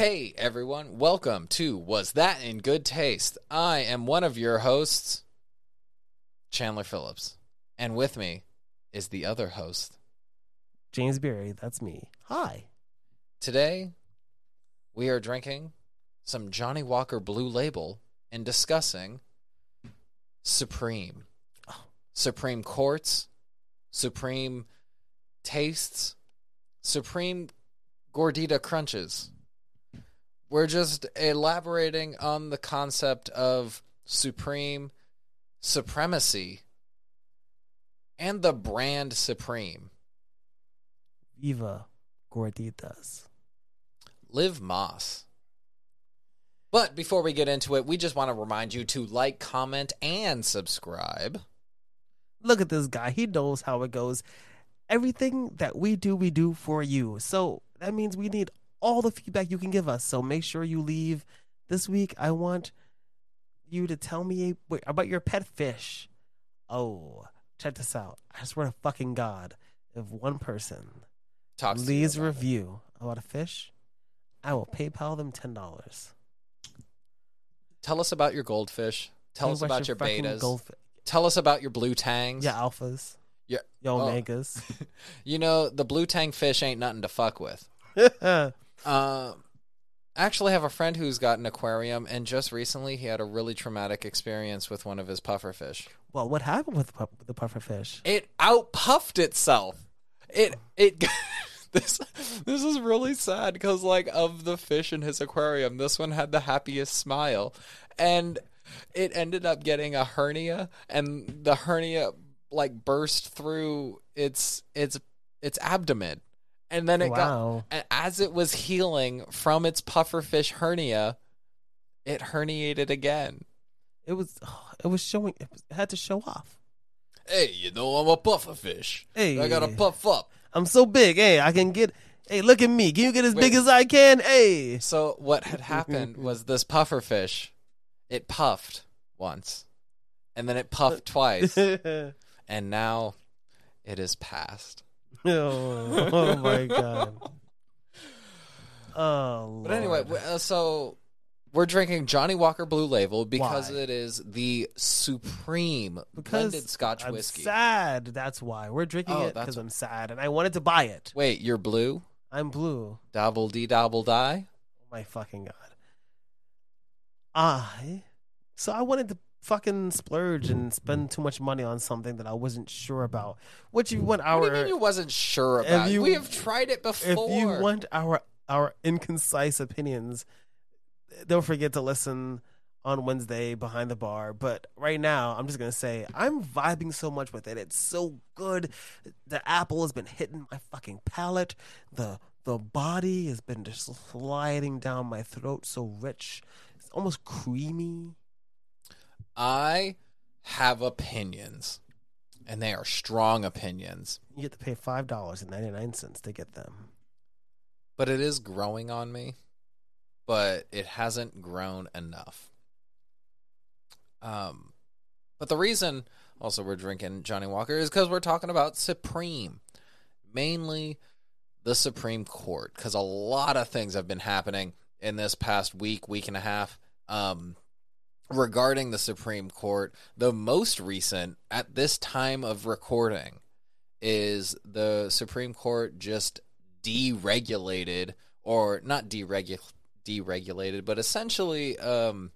Hey everyone, welcome to Was That in Good Taste? I am one of your hosts, Chandler Phillips. And with me is the other host. James Berry, that's me. Hi. Today, we are drinking some Johnnie Walker Blue Label and discussing Supreme. Oh. Supreme Courts, Supreme Tastes, Supreme Gordita Crunches. We're just elaborating on the concept of supreme supremacy and the brand Supreme. Viva Gorditas. Live Moss. But before we get into it, we just want to remind you to like, comment, and subscribe. Look at this guy. He knows how it goes. Everything that we do, we do for you. So that means we need all the feedback you can give us. So make sure you leave this week. I want you to tell me wait, about your pet fish. Oh, check this out. I swear to fucking God, if one person Talks leaves a about it. review about a fish, I will PayPal them ten dollars. Tell us about your goldfish. Tell us about your bettas. Tell us about your blue tangs. Yeah, alphas. Yeah. Your Oh. omegas. You know, the blue tang fish ain't nothing to fuck with. Um, I actually have a friend who's got an aquarium, and just recently he had a really traumatic experience with one of his pufferfish. well, what happened with the puffer fish? It outpuffed itself. It it. this this is really sad because like of the fish in his aquarium, this one had the happiest smile, and it ended up getting a hernia, and the hernia like burst through its its its abdomen, and then it got wow. and as it was healing from its pufferfish hernia, it herniated again. It was it was showing it, had to show off. Hey, you know I'm a pufferfish. Hey. I gotta puff up. I'm so big. Hey, I can get Hey, look at me. Can you get as Wait. big as I can? Hey. So what had happened was this pufferfish, it puffed once, and then it puffed twice, and now it is past. oh my god. Oh. But anyway, w- uh, so we're drinking Johnnie Walker Blue Label because Why? it is the supreme because blended Scotch I'm whiskey. sad. That's why we're drinking Oh, it that's because I'm sad and I wanted to buy it. Wait, you're blue? I'm blue. Double D double die? Oh my fucking god. I so I wanted to fucking splurge and spend too much money on something that I wasn't sure about. What you mm. want our What do you mean you wasn't sure about? you- we have tried it before. if you want our our inconcise opinions, don't forget to listen on Wednesday behind the bar. But right now, I'm just gonna say I'm vibing so much with it. It's so good. The apple has been hitting my fucking palate. The the body has been just sliding down my throat, so rich. It's almost creamy. I have opinions, and they are strong opinions. You get to pay five dollars and ninety nine cents to get them. but it is growing on me but it hasn't grown enough um but the reason also we're drinking johnnie walker is because we're talking about supreme mainly the supreme court because a lot of things have been happening in this past week week and a half um regarding the supreme court the most recent at this time of recording is the supreme court just deregulated or not deregul- deregulated but essentially um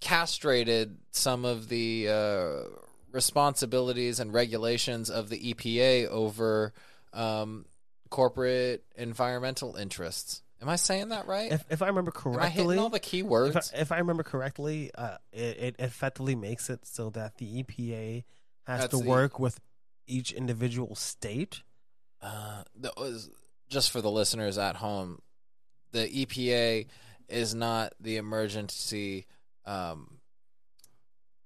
castrated some of the uh responsibilities and regulations of the EPA over um corporate environmental interests am i saying that right If if I remember am i hitting correctly, all the key if words I, if I remember correctly, uh, it, it effectively makes it so that the EPA has That's to the- work with each individual state. uh, that was just for the listeners at home. The EPA is not the emergency um,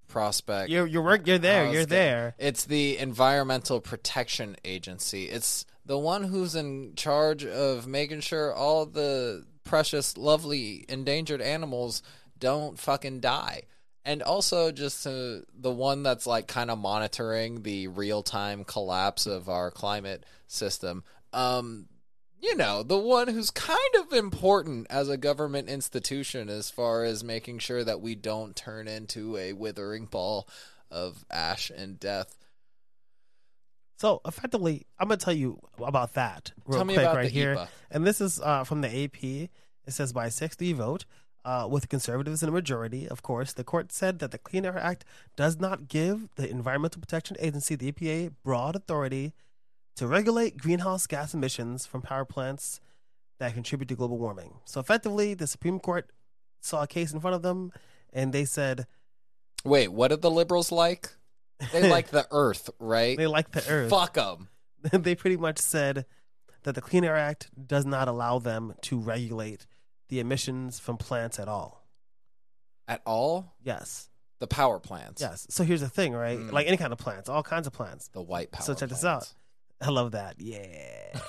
prospect. You're you're work. You're there. You're there. It's the Environmental Protection Agency. It's the one who's in charge of making sure all the precious, lovely, endangered animals don't fucking die. And also just uh, the one that's like kind of monitoring the real time collapse of our climate system. Um, you know, the one who's kind of important as a government institution as far as making sure that we don't turn into a withering ball of ash and death. So effectively, I'm gonna tell you about that real Tell me quick about right here. EPA. And this is uh, from the AP. It says by 6-3 vote, uh, with conservatives in a majority, of course, the court said that the Clean Air Act does not give the Environmental Protection Agency, the EPA, broad authority to regulate greenhouse gas emissions from power plants that contribute to global warming. So effectively, the Supreme Court saw a case in front of them, and they said Wait, what did the liberals like? They like the earth, right? they like the earth. Fuck them. they pretty much said that the Clean Air Act does not allow them to regulate the emissions from plants at all. At all? Yes. The power plants. Yes. So here's the thing, right? Mm. Like any kind of plants, all kinds of plants. The white power So check this out. I love that. Yeah.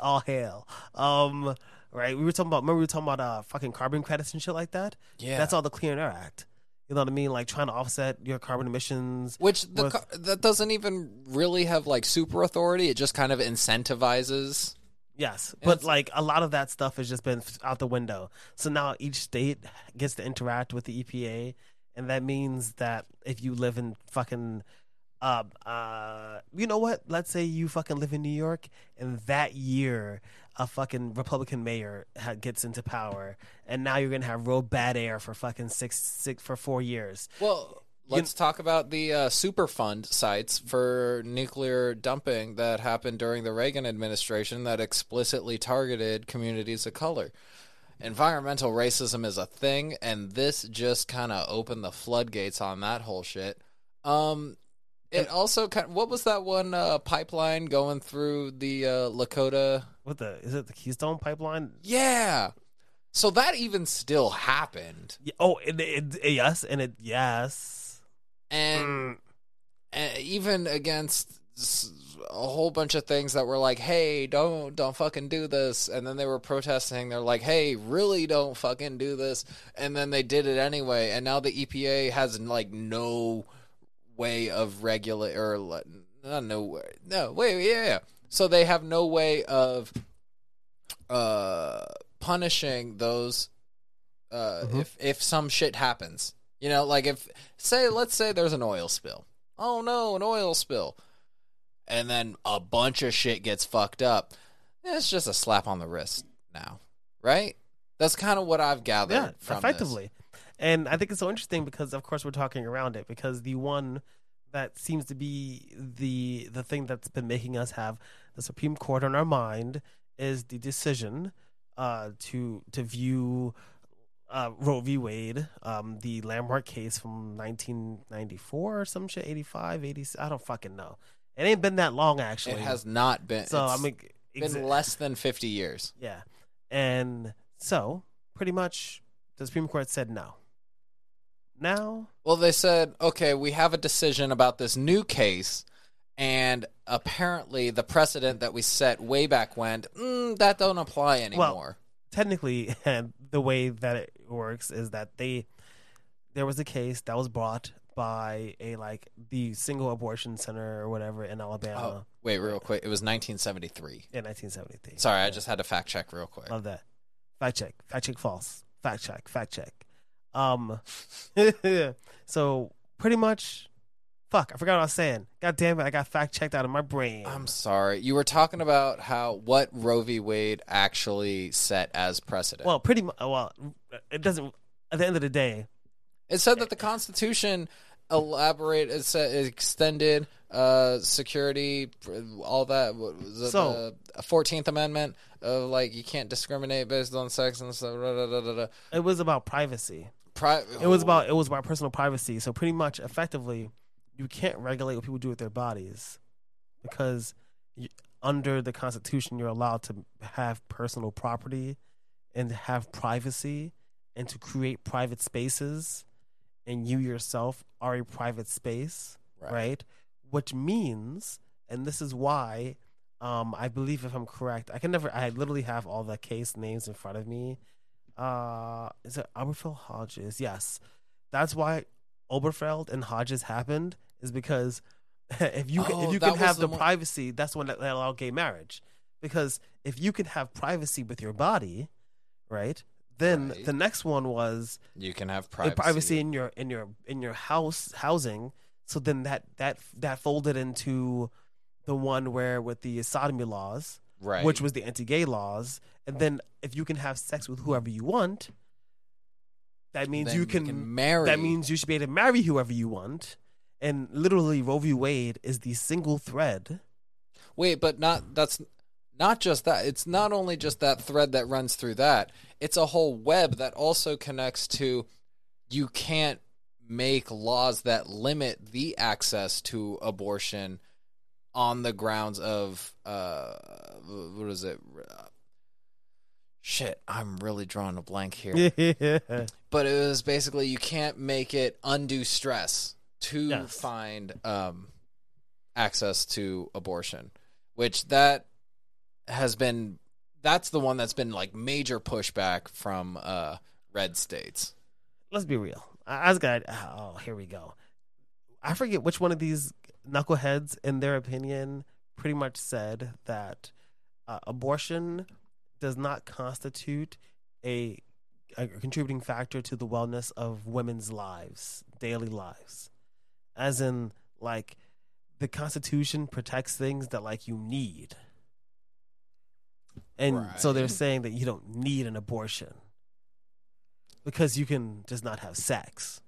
all hail. Um, right. We were talking about remember we were talking about uh fucking carbon credits and shit like that? Yeah. That's all the Clean Air Act. You know what I mean? Like trying to offset your carbon emissions. Which the with- car- that doesn't even really have like super authority. It just kind of incentivizes. Yes, And but like a lot of that stuff has just been out the window. So now each state gets to interact with the EPA, and that means that if you live in fucking, uh, uh, you know what? Let's say you fucking live in New York, and that year a fucking Republican mayor ha- gets into power, and now you're gonna have real bad air for fucking six, six for four years. Well, let's talk about the uh, Superfund sites for nuclear dumping that happened during the Reagan administration that explicitly targeted communities of color. Environmental racism is a thing, and this just kind of opened the floodgates on that whole shit. Um, it also kind of, what was that one uh, pipeline going through the uh, Lakota? What the is it? The Keystone Pipeline? Yeah. So that even still happened. Yeah, oh, it, it, yes, and it yes. And Mm. and even against a whole bunch of things that were like, "Hey, don't don't fucking do this," and then they were protesting. They're like, "Hey, really don't fucking do this," and then they did it anyway. And now the EPA has like no way of regulate or no way, no wait, yeah, yeah. So they have no way of uh punishing those uh Mhm. if if some shit happens. You know, like if say let's say there's an oil spill. Oh no, an oil spill. And then a bunch of shit gets fucked up. It's just a slap on the wrist now. Right? That's kind of what I've gathered yeah, from effectively. And I think it's so interesting because, of course, we're talking around it because the one that seems to be the the thing that's been making us have the Supreme Court on our mind is the decision uh, to to view uh, Roe v. Wade, um, the landmark case from 1994 or some shit, 85, 80. I don't fucking know. It ain't been that long actually. It has not been So I it's mean, been less than 50 years. yeah, and so pretty much the Supreme Court said no. Now, Well, they said, okay, we have a decision about this new case, and apparently the precedent that we set way back when, mm, that don't apply anymore. Well, technically, the way that it works is that they there was a case that was brought by a like the single abortion center or whatever in Alabama oh, wait, real quick. It was 1973. in 1973. Sorry, I just had to fact check real quick. Love that. Fact check. Fact check false. Fact check. Fact check. Um so pretty much fuck, I forgot what I was saying. God damn it, I got fact checked out of my brain. I'm sorry. You were talking about how what Roe v. Wade actually set as precedent. well, pretty much well, it doesn't at the end of the day, it said that the Constitution elaborate it said it extended uh security all that what was it, So- the 14th amendment of like you can't discriminate based on sex and stuff da, da, da. it was about privacy. Pri- It was about it was about personal privacy. So pretty much, effectively, you can't regulate what people do with their bodies because you, under the Constitution, you're allowed to have personal property and have privacy and to create private spaces, and you yourself are a private space, Right. right? Which means, and this is why. Um, I believe if I'm correct, I can never. I literally have all the case names in front of me uh is it Obergefell Hodges? Yes. That's why Obergefell and Hodges happened is because if you Oh, if you can have the the, one- privacy, that's when that, that allowed gay marriage. because if you can have privacy with your body, right? Then Right. the next one was You can have privacy. privacy in your in your in your house housing. So then that that that folded into the one where with the sodomy laws, right? which was the anti-gay laws, and then if you can have sex with whoever you want, that means Then you can, marry. that means you should be able to marry whoever you want. And literally, Roe v. Wade is the single thread. Wait, but not that's not just that. It's not only just that thread that runs through that. It's a whole web that also connects to you can't make laws that limit the access to abortion on the grounds of uh what is it? Shit, I'm really drawing a blank here. but it was basically you can't make it undue stress to Yes. find um, access to abortion, which that has been that's the one that's been like major pushback from uh, red states. Let's be real. I, I was gonna. Oh, here we go. I forget which one of these knuckleheads, in their opinion, pretty much said that uh, abortion does not constitute a, a contributing factor to the wellness of women's lives, daily lives. As in, like, the Constitution protects things that, like, you need. And so they're saying that you don't need an abortion because you can just not have sex.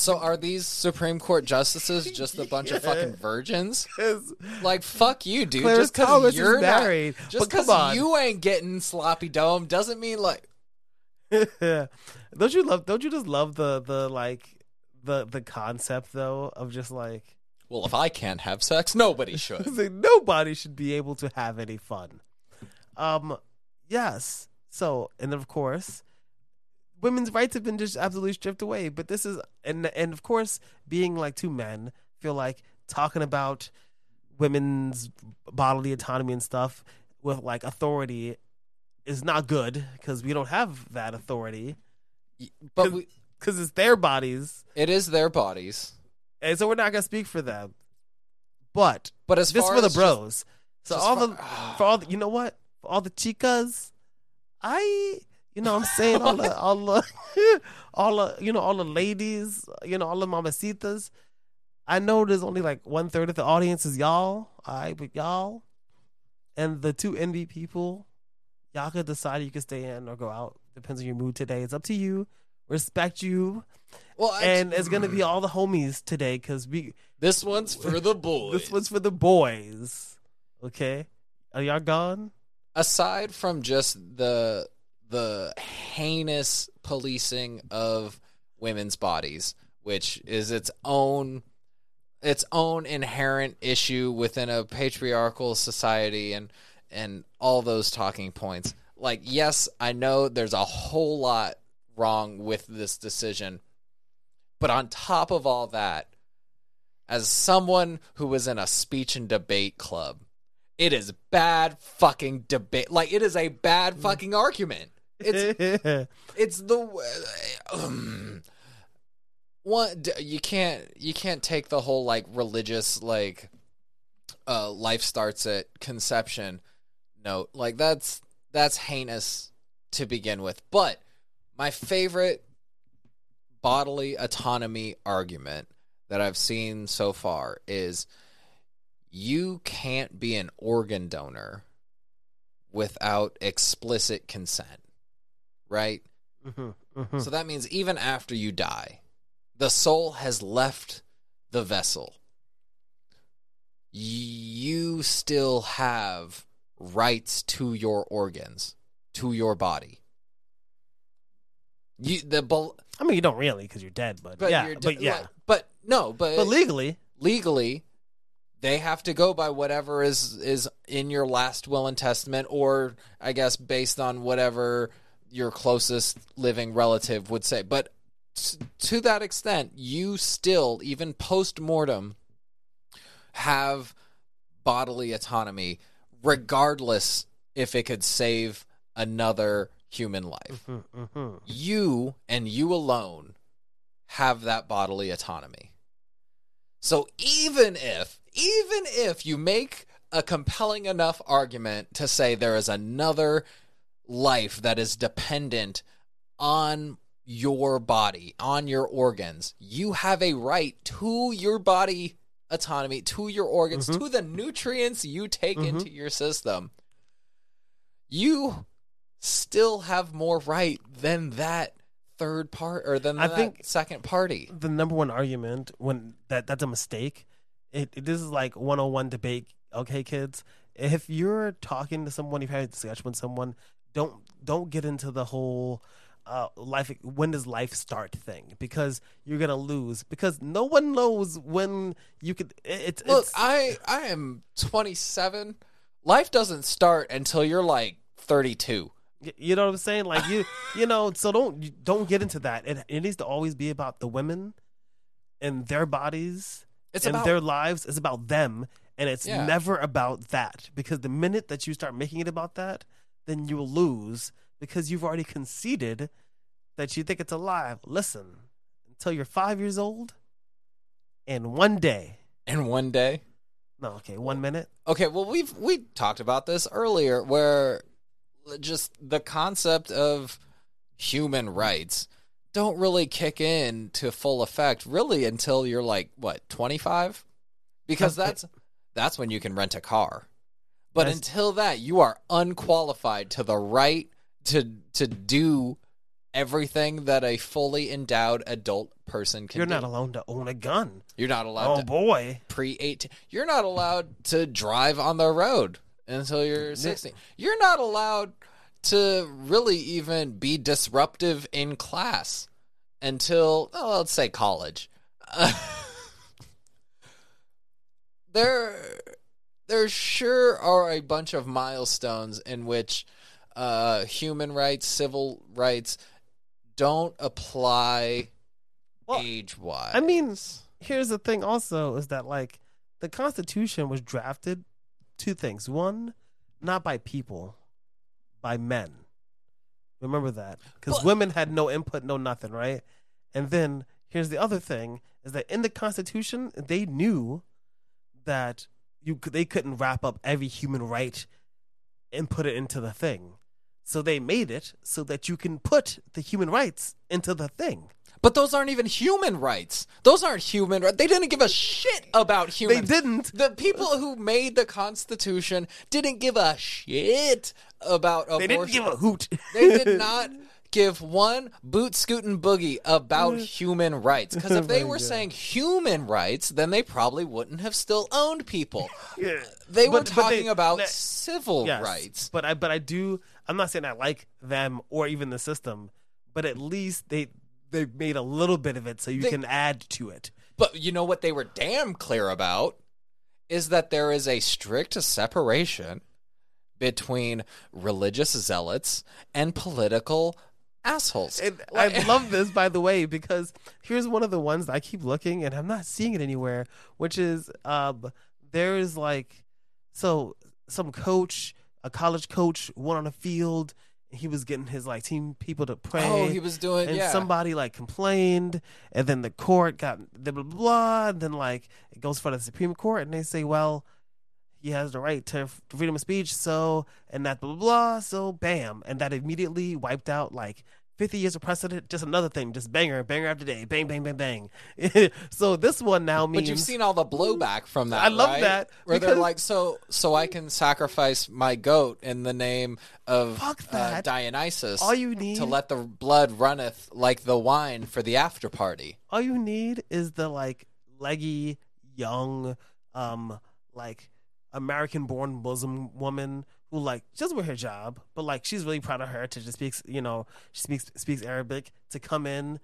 So are these Supreme Court justices just a bunch of fucking virgins? Like fuck you, dude. Clarence just because you're is not, married. just because you ain't getting sloppy dome doesn't mean like don't you love? Don't you just love the the like the the concept though of just like, well if I can't have sex, nobody should. like nobody should be able to have any fun. Um, yes. So and of course, women's rights have been just absolutely stripped away. But this is and and of course, being like two men, feel like talking about women's bodily autonomy and stuff with like authority is not good because we don't have that authority But we, because it's their bodies, it is their bodies. and so we're not gonna speak for them. But But as this far for the as just- bros. so just all for- the for all the, you know what for all the chicas, I you know what I'm saying all the all the all the you know all the ladies you know all the mamacitas. I know there's only like one third of the audience is y'all. All right, but y'all and the two envy people, y'all could decide you could stay in or go out. Depends on your mood today. It's up to you. Respect you, well, I- and it's gonna be all the homies today because we this one's for the boys. this one's for the boys. Okay, are y'all gone? aside from just the the heinous policing of women's bodies, which is its own its own inherent issue within a patriarchal society and and all those talking points. Like yes, I know there's a whole lot wrong with this decision. But on top of all that, as someone who was in a speech and debate club, it is bad fucking debate. Like it is a bad mm-hmm. fucking argument. It's it's the um, one you can't you can't take the whole like religious like uh life starts at conception note. Like that's that's heinous to begin with. But my favorite bodily autonomy argument that I've seen so far is you can't be an organ donor without explicit consent, right? Mhm, mhm. So that means even after you die, the soul has left the vessel. You still have rights to your organs, to your body. You the I mean, you don't really because you're dead, but, but yeah, you're but yeah, like- but no, but, but legally, legally they have to go by whatever is is in your last will and testament or i guess based on whatever your closest living relative would say but t- to that extent you still even post-mortem have bodily autonomy regardless if it could save another human life Mhm, mhm. you and you alone have that bodily autonomy. So even if, even if you make a compelling enough argument to say there is another life that is dependent on your body, on your organs. You have a right to your body autonomy, to your organs, Mhm. to the nutrients you take Mhm. into your system. You still have more right than that third part or than I that think- second party. the number one argument when that that's a mistake. It, it this is like one on one debate. Okay, kids, if you're talking to someone, you've had a discussion with someone, don't don't get into the whole uh, life. When does life start thing? Because you're gonna lose. Because no one knows when you could. It, it's Look, it's, I I am 27. Life doesn't start until you're like 32. You know what I'm saying? Like you, you know. So don't don't get into that. It it needs to always be about the women and their bodies It's and about their lives. It's about them, and it's Yeah. never about that. Because the minute that you start making it about that, then you will lose because you've already conceded that you think it's alive. Listen, until you're five years old, and one day. in one day. No, okay, one minute. Okay, well we've we talked about this earlier where just the concept of human rights don't really kick in to full effect really until you're like what, 25? Because that's that's when you can rent a car. But That's- until that, you are unqualified to the right to to do everything that a fully endowed adult person can do. You're do. not allowed to own a gun. You're not allowed Oh to boy. pre 18 you're not allowed to drive on the road until you're 16 you're not allowed to really even be disruptive in class until oh, let's say college there there sure are a bunch of milestones in which uh, human rights civil rights don't apply Well, age wise I mean, here's the thing also is that like the constitution was drafted two things. One not by people by men. Remember that? Because women had no input no nothing right? And then here's the other thing is that in the constitution they knew that you they couldn't wrap up every human right and put it into the thing so they made it so that you can put the human rights into the thing But those aren't even human rights. Those aren't human rights. They didn't give a shit about human. they didn't The people who made the Constitution didn't give a shit about abortion. they didn't give a hoot They did not give one boot scooting boogie about human rights. Because if oh they Oh were God. saying human rights, then they probably wouldn't have still owned people. Yeah. Uh, they were But- they- talking about that- civil Yes, rights. But I but I do I'm not saying I like them or even the system, but at least they they made a little bit of it so you They- can add to it. But you know what they were damn clear about is that there is a strict separation between religious zealots and political assholes. And I love this by the way because here's one of the ones that I keep looking and I'm not seeing it anywhere, which is um there is like so some coach, a college coach went on a field he was getting his like team people to pray. oh, he was doing and yeah. somebody like complained, and then the court got the blah, blah blah, and then like it goes for the Supreme Court, and they say, well, he has the right to f- freedom of speech, so and that blah blah blah, so bam, and that immediately wiped out like. 50 years of precedent, just another thing, just banger, banger after day, bang, bang, bang, bang. so this one now means But you've seen all the blowback from that. I love right? that, Where they're like, so so I can sacrifice my goat in the name of Fuck uh. Dionysus all you need to let the blood runneth like the wine for the after party. all you need is the like leggy young um like american born muslim woman who like she doesn't wear her job but like she's really proud of her to and speaks you know she speaks speaks arabic to come in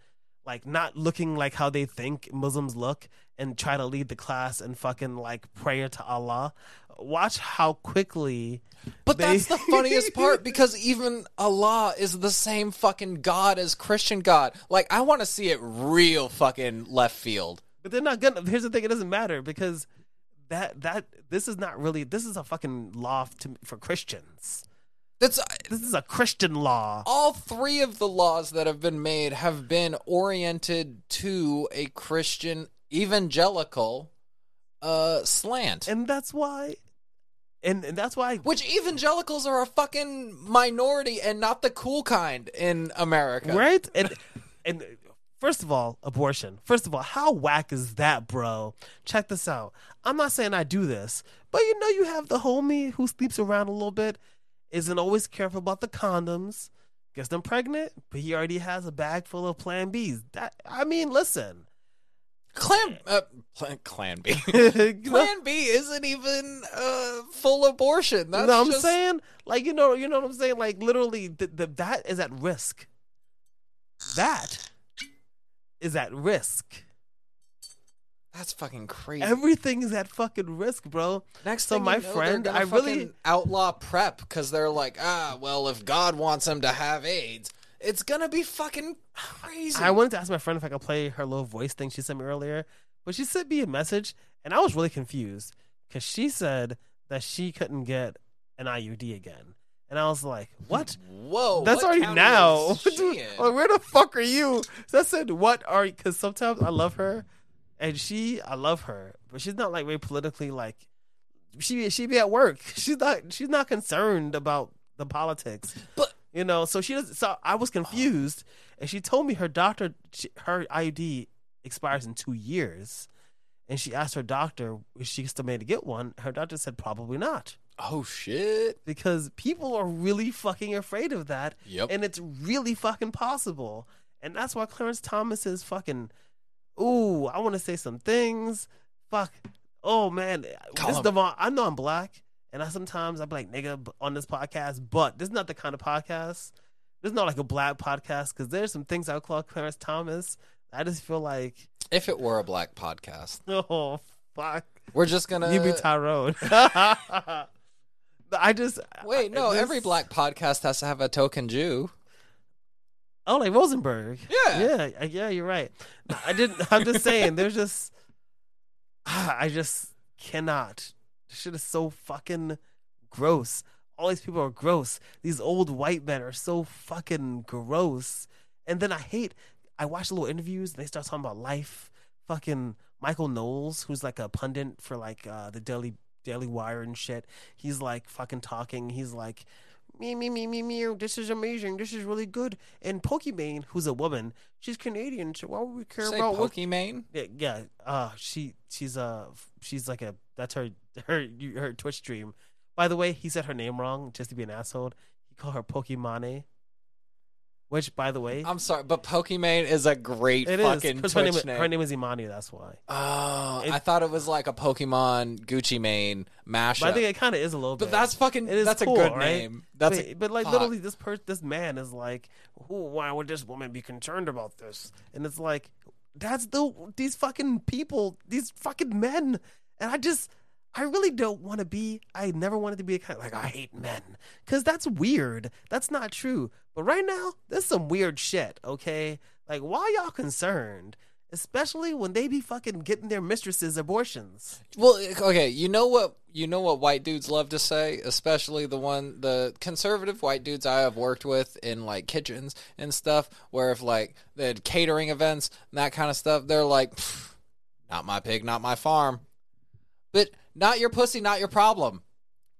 like not looking like how they think muslims look and try to lead the class and fucking like prayer to allah watch how quickly But They- that's the funniest part because even Allah is the same fucking God as Christian God. Like I want to see it real fucking left field. But they're not gonna. Here's the thing: it doesn't matter because that that this is not really. This is a fucking law to, for Christians. That's This is a Christian law, all three of the laws that have been made have been oriented to a Christian evangelical uh slant. and that's why and and that's why Which evangelicals are a fucking minority and not the cool kind in America. right and and first of all abortion. First of all how whack is that bro? Check this out. I'm not saying i do this but you know you have the homie who sleeps around a little bit isn't always careful about the condoms gets them pregnant but he already has a bag full of plan b's. That i mean listen. Clan, uh, Plan, Clan B. Plan B isn't even uh, full abortion. That's you know what i'm just- saying like you know you know what i'm saying? Like literally th- th- that is at risk. That is at risk That's fucking crazy. Everything is at fucking risk, bro. Next so my you know, friend, I really- outlaw PrEP because they're like, ah, well, if God wants him to have AIDS, it's gonna be fucking crazy. I wanted to ask my friend if I could play her little voice thing she sent me earlier, but she sent me a message, and I was really confused because she said that she couldn't get an IUD again, and I was like, "What? Whoa, That's what already now. Like, where the fuck are you?" So I said, "What are?" Because sometimes I love her, and she, I love her, but she's not like very politically like. She she be at work. She's not she's not concerned about the politics. But- you know, so she does. So I was confused, and she told me her doctor, she, her IUD expires in two years, and she asked her doctor if she still made to get one. Her doctor said probably not oh shit. because people are really fucking afraid of that, Yep. and it's really fucking possible. And that's why Clarence Thomas is fucking. Ooh, I want to say some things. Fuck. Oh man, Call this. Devon. I know I'm black, and I sometimes I'm like nigga on this podcast, but this is not the kind of podcast. This is not like a black podcast because there's some things I would call Clarence Thomas. I just feel like, if it were a black podcast, oh fuck, we're just gonna you be Tyrone. I just wait. No, this- every black podcast has to have a token Jew. Oh, like Rosenberg. Yeah. yeah, uh, yeah. You're right. I didn't. I'm just saying. There's just, I just cannot. This shit is so fucking gross. All these people are gross. These old white men are so fucking gross. And then I hate. I watch little interviews and they start talking about life. Fucking Michael Knowles, who's like a pundit for like uh, the Daily Daily Wire and shit. He's like fucking talking. He's like, me, me, me, me, me. This is amazing. This is really good. And Pokimane, who's a woman, she's Canadian, so why would we care Say about what? Pokimane. Yeah, yeah. Uh, she, she's a she's like a. That's her, her, her Twitch stream. By the way, he said her name wrong just to be an asshole. He called her Pokimane, which, by the way, I'm sorry, but Pokimane is a great it is. fucking 'cause her Twitch name, name. her name is Imane. That's why. Oh, It- I thought it was like a Pokemon Gucci Mane mashup. But I think it kind of is a little bit. but that's fucking. It is that's cool, a good right? name. That's but, a, but like fuck. literally this per this man is like, "Ooh, why would this woman be concerned about this? And it's like, that's the these fucking people, these fucking men, and I just. I really don't want to be. I never wanted to be a kind of like I hate men because that's weird. That's not true. But right now, there's some weird shit. Okay, like why y'all concerned? Especially when they be fucking getting their mistresses abortions. Well, okay, you know what you know what white dudes love to say, especially the one the conservative white dudes I have worked with in like kitchens and stuff, where if like they had catering events and that kind of stuff, they're like, "Not my pig, not my farm," but not your pussy, not your problem.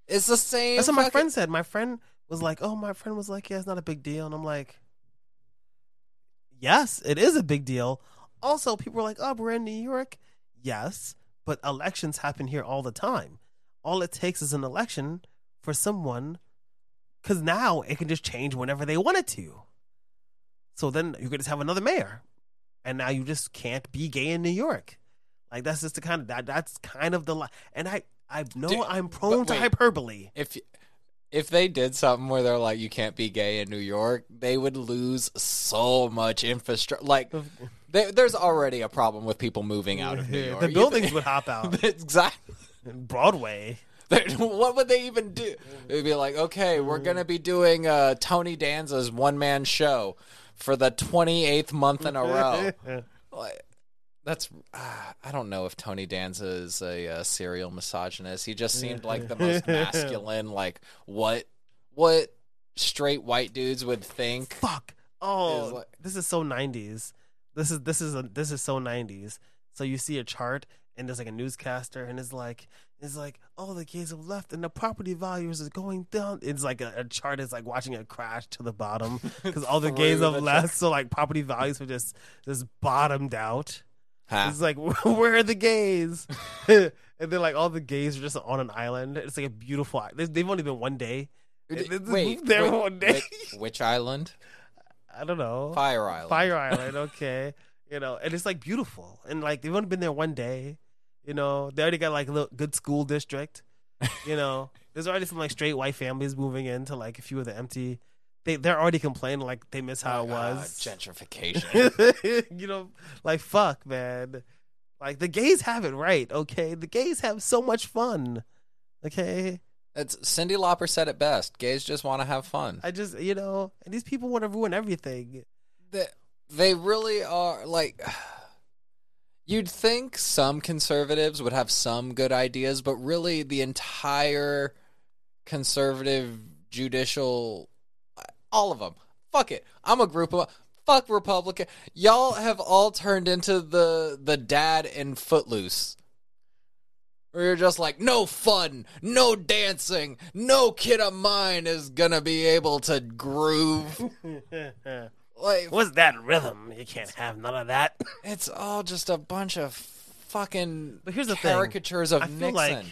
It's the same. That's what my fucking- friend said. My friend was like, "Oh, my friend was like, yeah, it's not a big deal," and I'm like, "Yes, it is a big deal." Also, people are like, "Oh, we're in New York." Yes, but elections happen here all the time. All it takes is an election for someone, because now it can just change whenever they want it to. So then you could just have another mayor, and now you just can't be gay in New York. Like that's just the kind of that. That's kind of the li- and I I know Dude, I'm prone to wait. hyperbole. if if they did something where they're like you can't be gay in New York, they would lose so much infrastructure. Like there, there's already a problem with people moving out of New York. the buildings would hop out. exactly. Broadway. What would they even do? They'd be like, okay, we're gonna be doing uh, Tony Danza's one man show for the 28th month in a row. Like, That's uh, I don't know if Tony Danza is a uh, serial misogynist. He just seemed like the most masculine. Like what what straight white dudes would think. Fuck. Oh, Is like- this is so 90s. This is this is a, this is so 90s. So you see a chart and there's like a newscaster and it's like, It's like, oh, the gays have left, and the property values is going down. It's like a, a chart is like watching it crash to the bottom because all the gays have left. So like property values are just just bottomed out. Ha. It's like, where are the gays? and then like all the gays are just on an island. It's like a beautiful. They've they've only been one day. D- This is Wait, there wait, one day. Which, which island? I don't know. Fire Island. Fire Island, okay. You know, and it's like beautiful. And like they've only been there one day. You know, they already got like a little good school district. You know, there's already some like straight white families moving into like a few of the empty. They they're already complaining like they miss how it Ah, was. gentrification. you know, like fuck, man. Like the gays have it right, okay? The gays have so much fun. Okay? It's Cyndi Lauper said it best. Gays just want to have fun. I just you know, and these people want to ruin everything. they, they really are like you'd think some conservatives would have some good ideas but really the entire conservative judicial all of them fuck it i'm a group of fuck republican y'all have all turned into the the dad in footloose where you're just like no fun no dancing no kid of mine is gonna be able to groove like What's that rhythm? You can't have none of that. It's all just a bunch of fucking But here's the thing. caricatures of I Nixon. like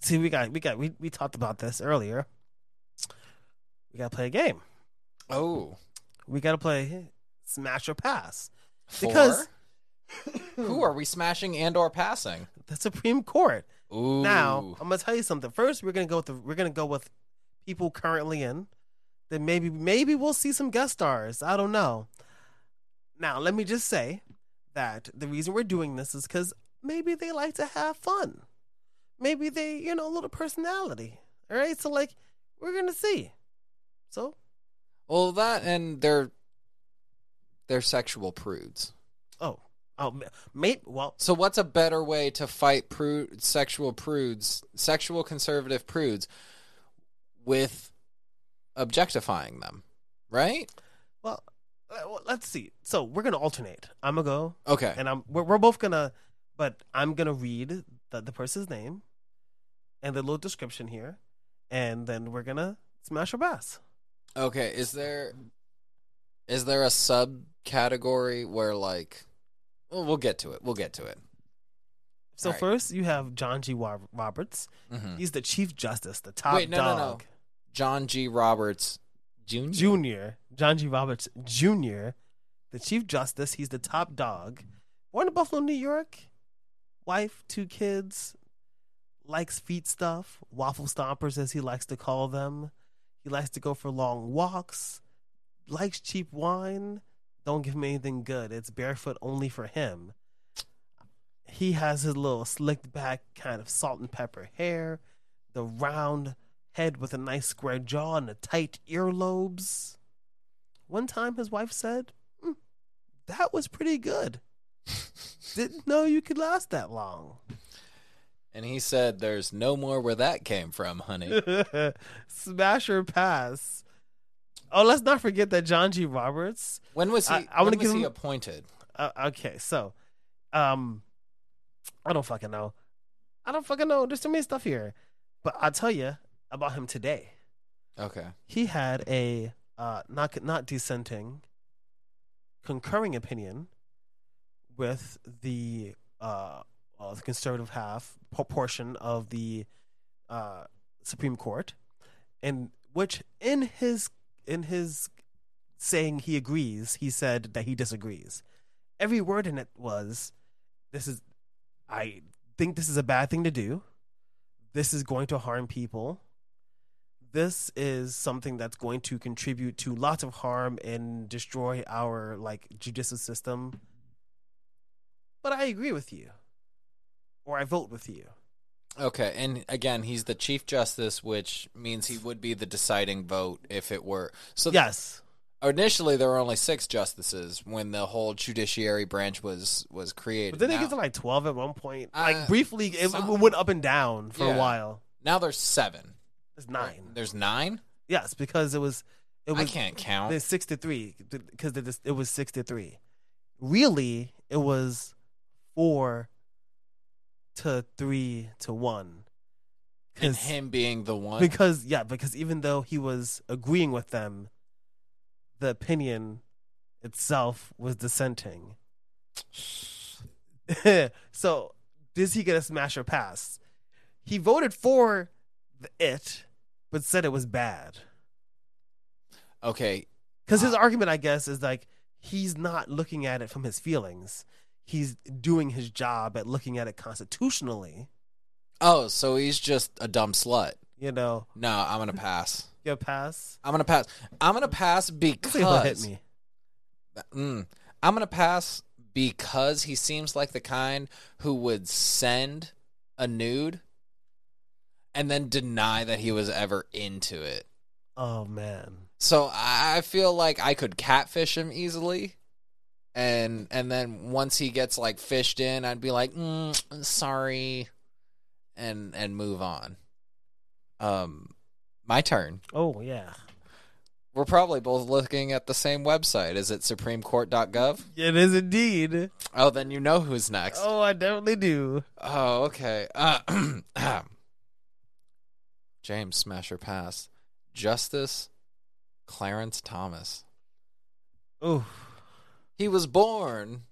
see we got we got we, we talked about this earlier. We gotta play a game. Oh, We gotta play smash or pass. four? Because who are we smashing and or passing? the Supreme Court. Ooh, Now, I'm gonna tell you something. First, we're gonna go with the, we're gonna go with people currently in. Then maybe maybe we'll see some guest stars. I don't know. Now, let me just say that the reason we're doing this is because maybe they like to have fun. Maybe they, you know, a little personality. All right, so like we're gonna see. So well that and they're they're sexual prudes. oh oh maybe well So what's a better way to fight prude, sexual prudes, sexual conservative prudes, with objectifying them, right? well uh, let's see. So we're gonna alternate. I'm gonna go Okay, and I'm we're, we're both gonna but i'm gonna read the, the person's name and the little description here and then we're gonna smash or pass okay. Is there is there a subcategory where like, well, we'll get to it. We'll get to it. so Alright. first you have john g roberts Mhm. he's the chief justice the top Wait, no, no, no. dog John G. Roberts Jr. junior john g roberts jr the chief justice he's the top dog born in buffalo new york wife two kids likes feet stuff waffle stompers as he likes to call them he likes to go for long walks likes cheap wine. Don't give him anything good. It's barefoot only for him. He has his little slicked back kind of salt and pepper hair the round head with a nice square jaw and the tight earlobes. One time his wife said "Mm, that was pretty good. Didn't know you could last that long And he said, "There's no more where that came from, honey." Smash or pass. Oh, let's not forget that John G. Roberts. When was he? I- I when was he him- appointed? Uh, okay, so, um, I don't fucking know. I don't fucking know. There's too many stuff here, but I'll tell you about him today. Okay. He had a uh, not not dissenting, concurring opinion with the uh the conservative half portion of the uh Supreme Court, in which in his in his saying he agrees, he said that he disagrees. Every word in it was, "This is, I think this is a bad thing to do. This is going to harm people. This is something that's going to contribute to lots of harm and destroy our like judicial system." But I agree with you, or I vote with you. Okay, and again, he's the chief justice, which means he would be the deciding vote if it were. So Yes. initially there were only six justices when the whole judiciary branch was was created. But then it now, gets to like twelve at one point. Uh, Like briefly, it, it went up and down for Yeah. a while. now there's seven. There's nine. There's nine. Yes, because it was it I can't count. the six to three because it was six to three. Really, it was four to three to one. And him being the one. because yeah, because even though he was agreeing with them, the opinion itself was dissenting. so does he get a smash or pass? He voted for the it, but said it was bad. okay, Because his uh, argument, I guess, is like he's not looking at it from his feelings. He's doing his job at looking at it constitutionally. Oh, so he's just a dumb slut. You know, No, I'm gonna pass. a pass. I'm gonna pass. I'm gonna pass because hit me. Mm, I'm gonna pass because he seems like the kind who would send a nude and then deny that he was ever into it. Oh man. So I feel like I could catfish him easily. And and then once he gets like fished in, I'd be like, mm, "Sorry," and and move on. Um, my turn. Oh yeah. We're probably both looking at the same website. Is it supremecourt.gov? It is indeed. Oh, then you know who's next. Oh, I definitely do. Oh, okay. Uh, James Smasher Pass. Justice Clarence Thomas. Oh, He was born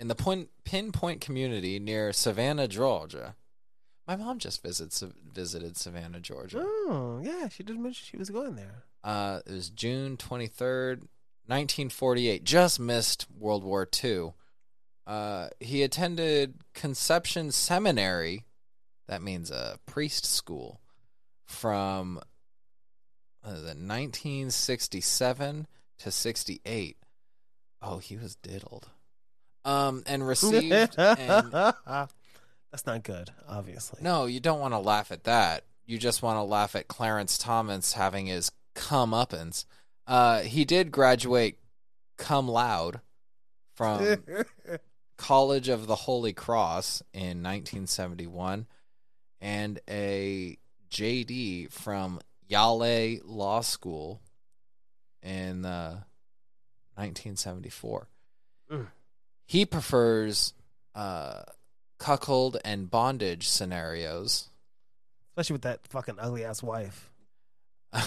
in the point, Pinpoint community near Savannah, Georgia. My mom just visited visited Savannah, Georgia. oh, yeah. She did mention she was going there. Uh, it was June 23rd, 1948. Just missed World War II. Uh, he attended Conception Seminary. That means a priest school. From it, 1967 to 68. Oh, he was diddled. Um, and received. and, That's not good, obviously. no, you don't want to laugh at that. You just want to laugh at Clarence Thomas having his comeuppance. Uh, he did graduate cum laude from College of the Holy Cross in 1971 and a JD from Yale Law School in uh, 1974. Mm. He prefers uh, cuckold and bondage scenarios. Especially with that fucking ugly ass wife.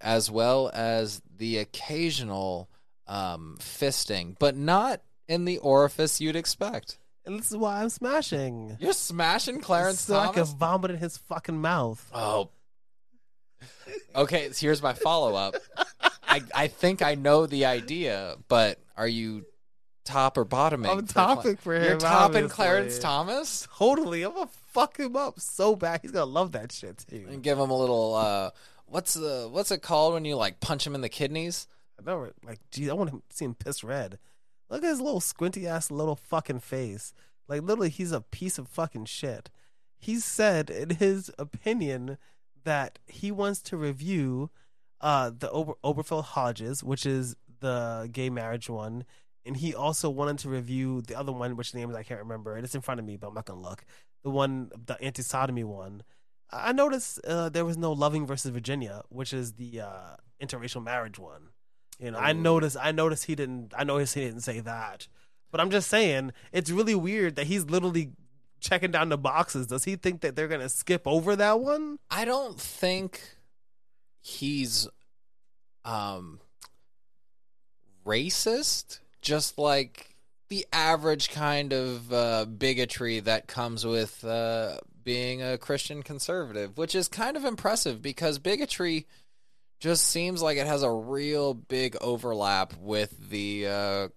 as well as the occasional um, fisting, but not in the orifice you'd expect. And this is why I'm smashing. You're smashing Clarence so I can Thomas. vomit in his fucking mouth. Oh. Okay, so here's my follow up. I I think I know the idea, but are you top or bottoming? I'm for Cla- topping for him. You're topping. Clarence Thomas Totally. I'm gonna fuck him up so bad. He's gonna love that shit too. and give him a little. Uh, what's the what's it called when you like punch him in the kidneys? I never like, geez, I want him to see him piss red. Look at his little squinty ass little fucking face. Like literally, he's a piece of fucking shit. He said in his opinion that he wants to review uh the Ober- Oberfeld Hodges, which is the gay marriage one, and he also wanted to review the other one, which names I can't remember. It's in front of me, but I'm not gonna look. The one, the anti-sodomy one. I noticed uh, there was no Loving versus Virginia, which is the uh, interracial marriage one. You know, I noticed. I noticed he didn't. I noticed he didn't say that. But I'm just saying, it's really weird that he's literally checking down the boxes. Does he think that they're gonna skip over that one? I don't think he's um racist, just like the average kind of uh, bigotry that comes with uh, being a Christian conservative, which is kind of impressive because bigotry just seems like it has a real big overlap with the uh,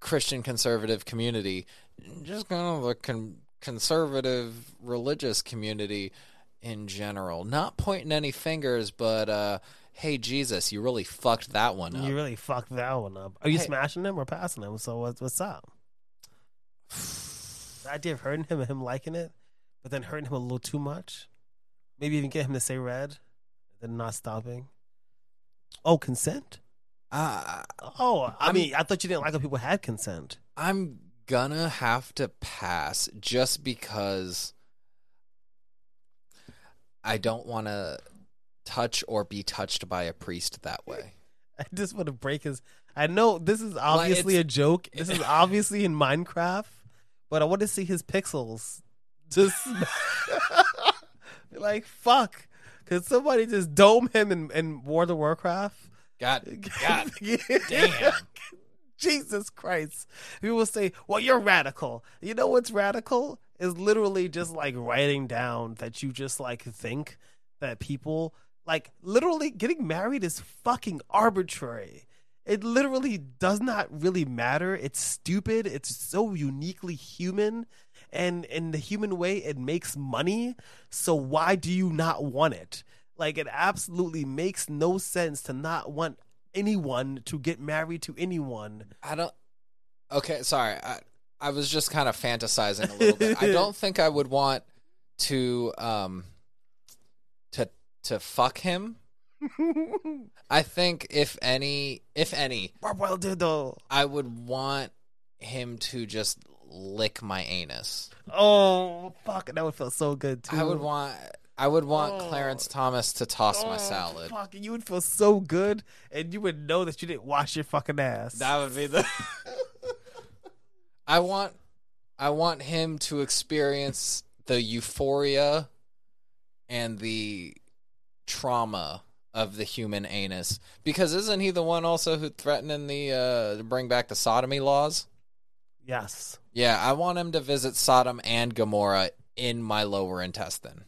Christian conservative community, just kind of the con- conservative religious community in general. Not pointing any fingers, but uh, hey, Jesus, you really fucked that one up. You really fucked that one up. Are you Hey. smashing him or passing him? So what's what's up? The idea of hurting him and him liking it, but then hurting him a little too much. Maybe even get him to say red, then not stopping. Oh, consent. Uh, Oh, I I'm- mean, I thought you didn't like when people had consent. I'm gonna have to pass just because I don't want to touch or be touched by a priest that way. I just want to break his. I know this is obviously a joke. This is obviously in Minecraft, but I want to see his pixels. Just like fuck, could somebody just dome him in, in World of Warcraft? God, God damn. Jesus Christ. People say, well, you're radical. You know what's radical? Is literally just like writing down that you just like think that people like literally getting married is fucking arbitrary. It literally does not really matter. It's stupid. It's so uniquely human. And in the human way, it makes money. So why do you not want it? Like, it absolutely makes no sense to not want anyone to get married to anyone. I don't. Okay, sorry. I I was just kind of fantasizing a little bit. I don't think I would want to um to to fuck him. I think if any, if any, Well, though. I would want him to just lick my anus. Oh fuck, that would feel so good too. I would want. I would want Oh. Clarence Thomas to toss my Oh, salad. Fuck, you would feel so good, and you would know that you didn't wash your fucking ass. That would be the. I want, I want him to experience the euphoria and the trauma of the human anus, because isn't he the one also who threatening the uh, to bring back the sodomy laws? yes. Yeah, I want him to visit Sodom and Gomorrah in my lower intestine.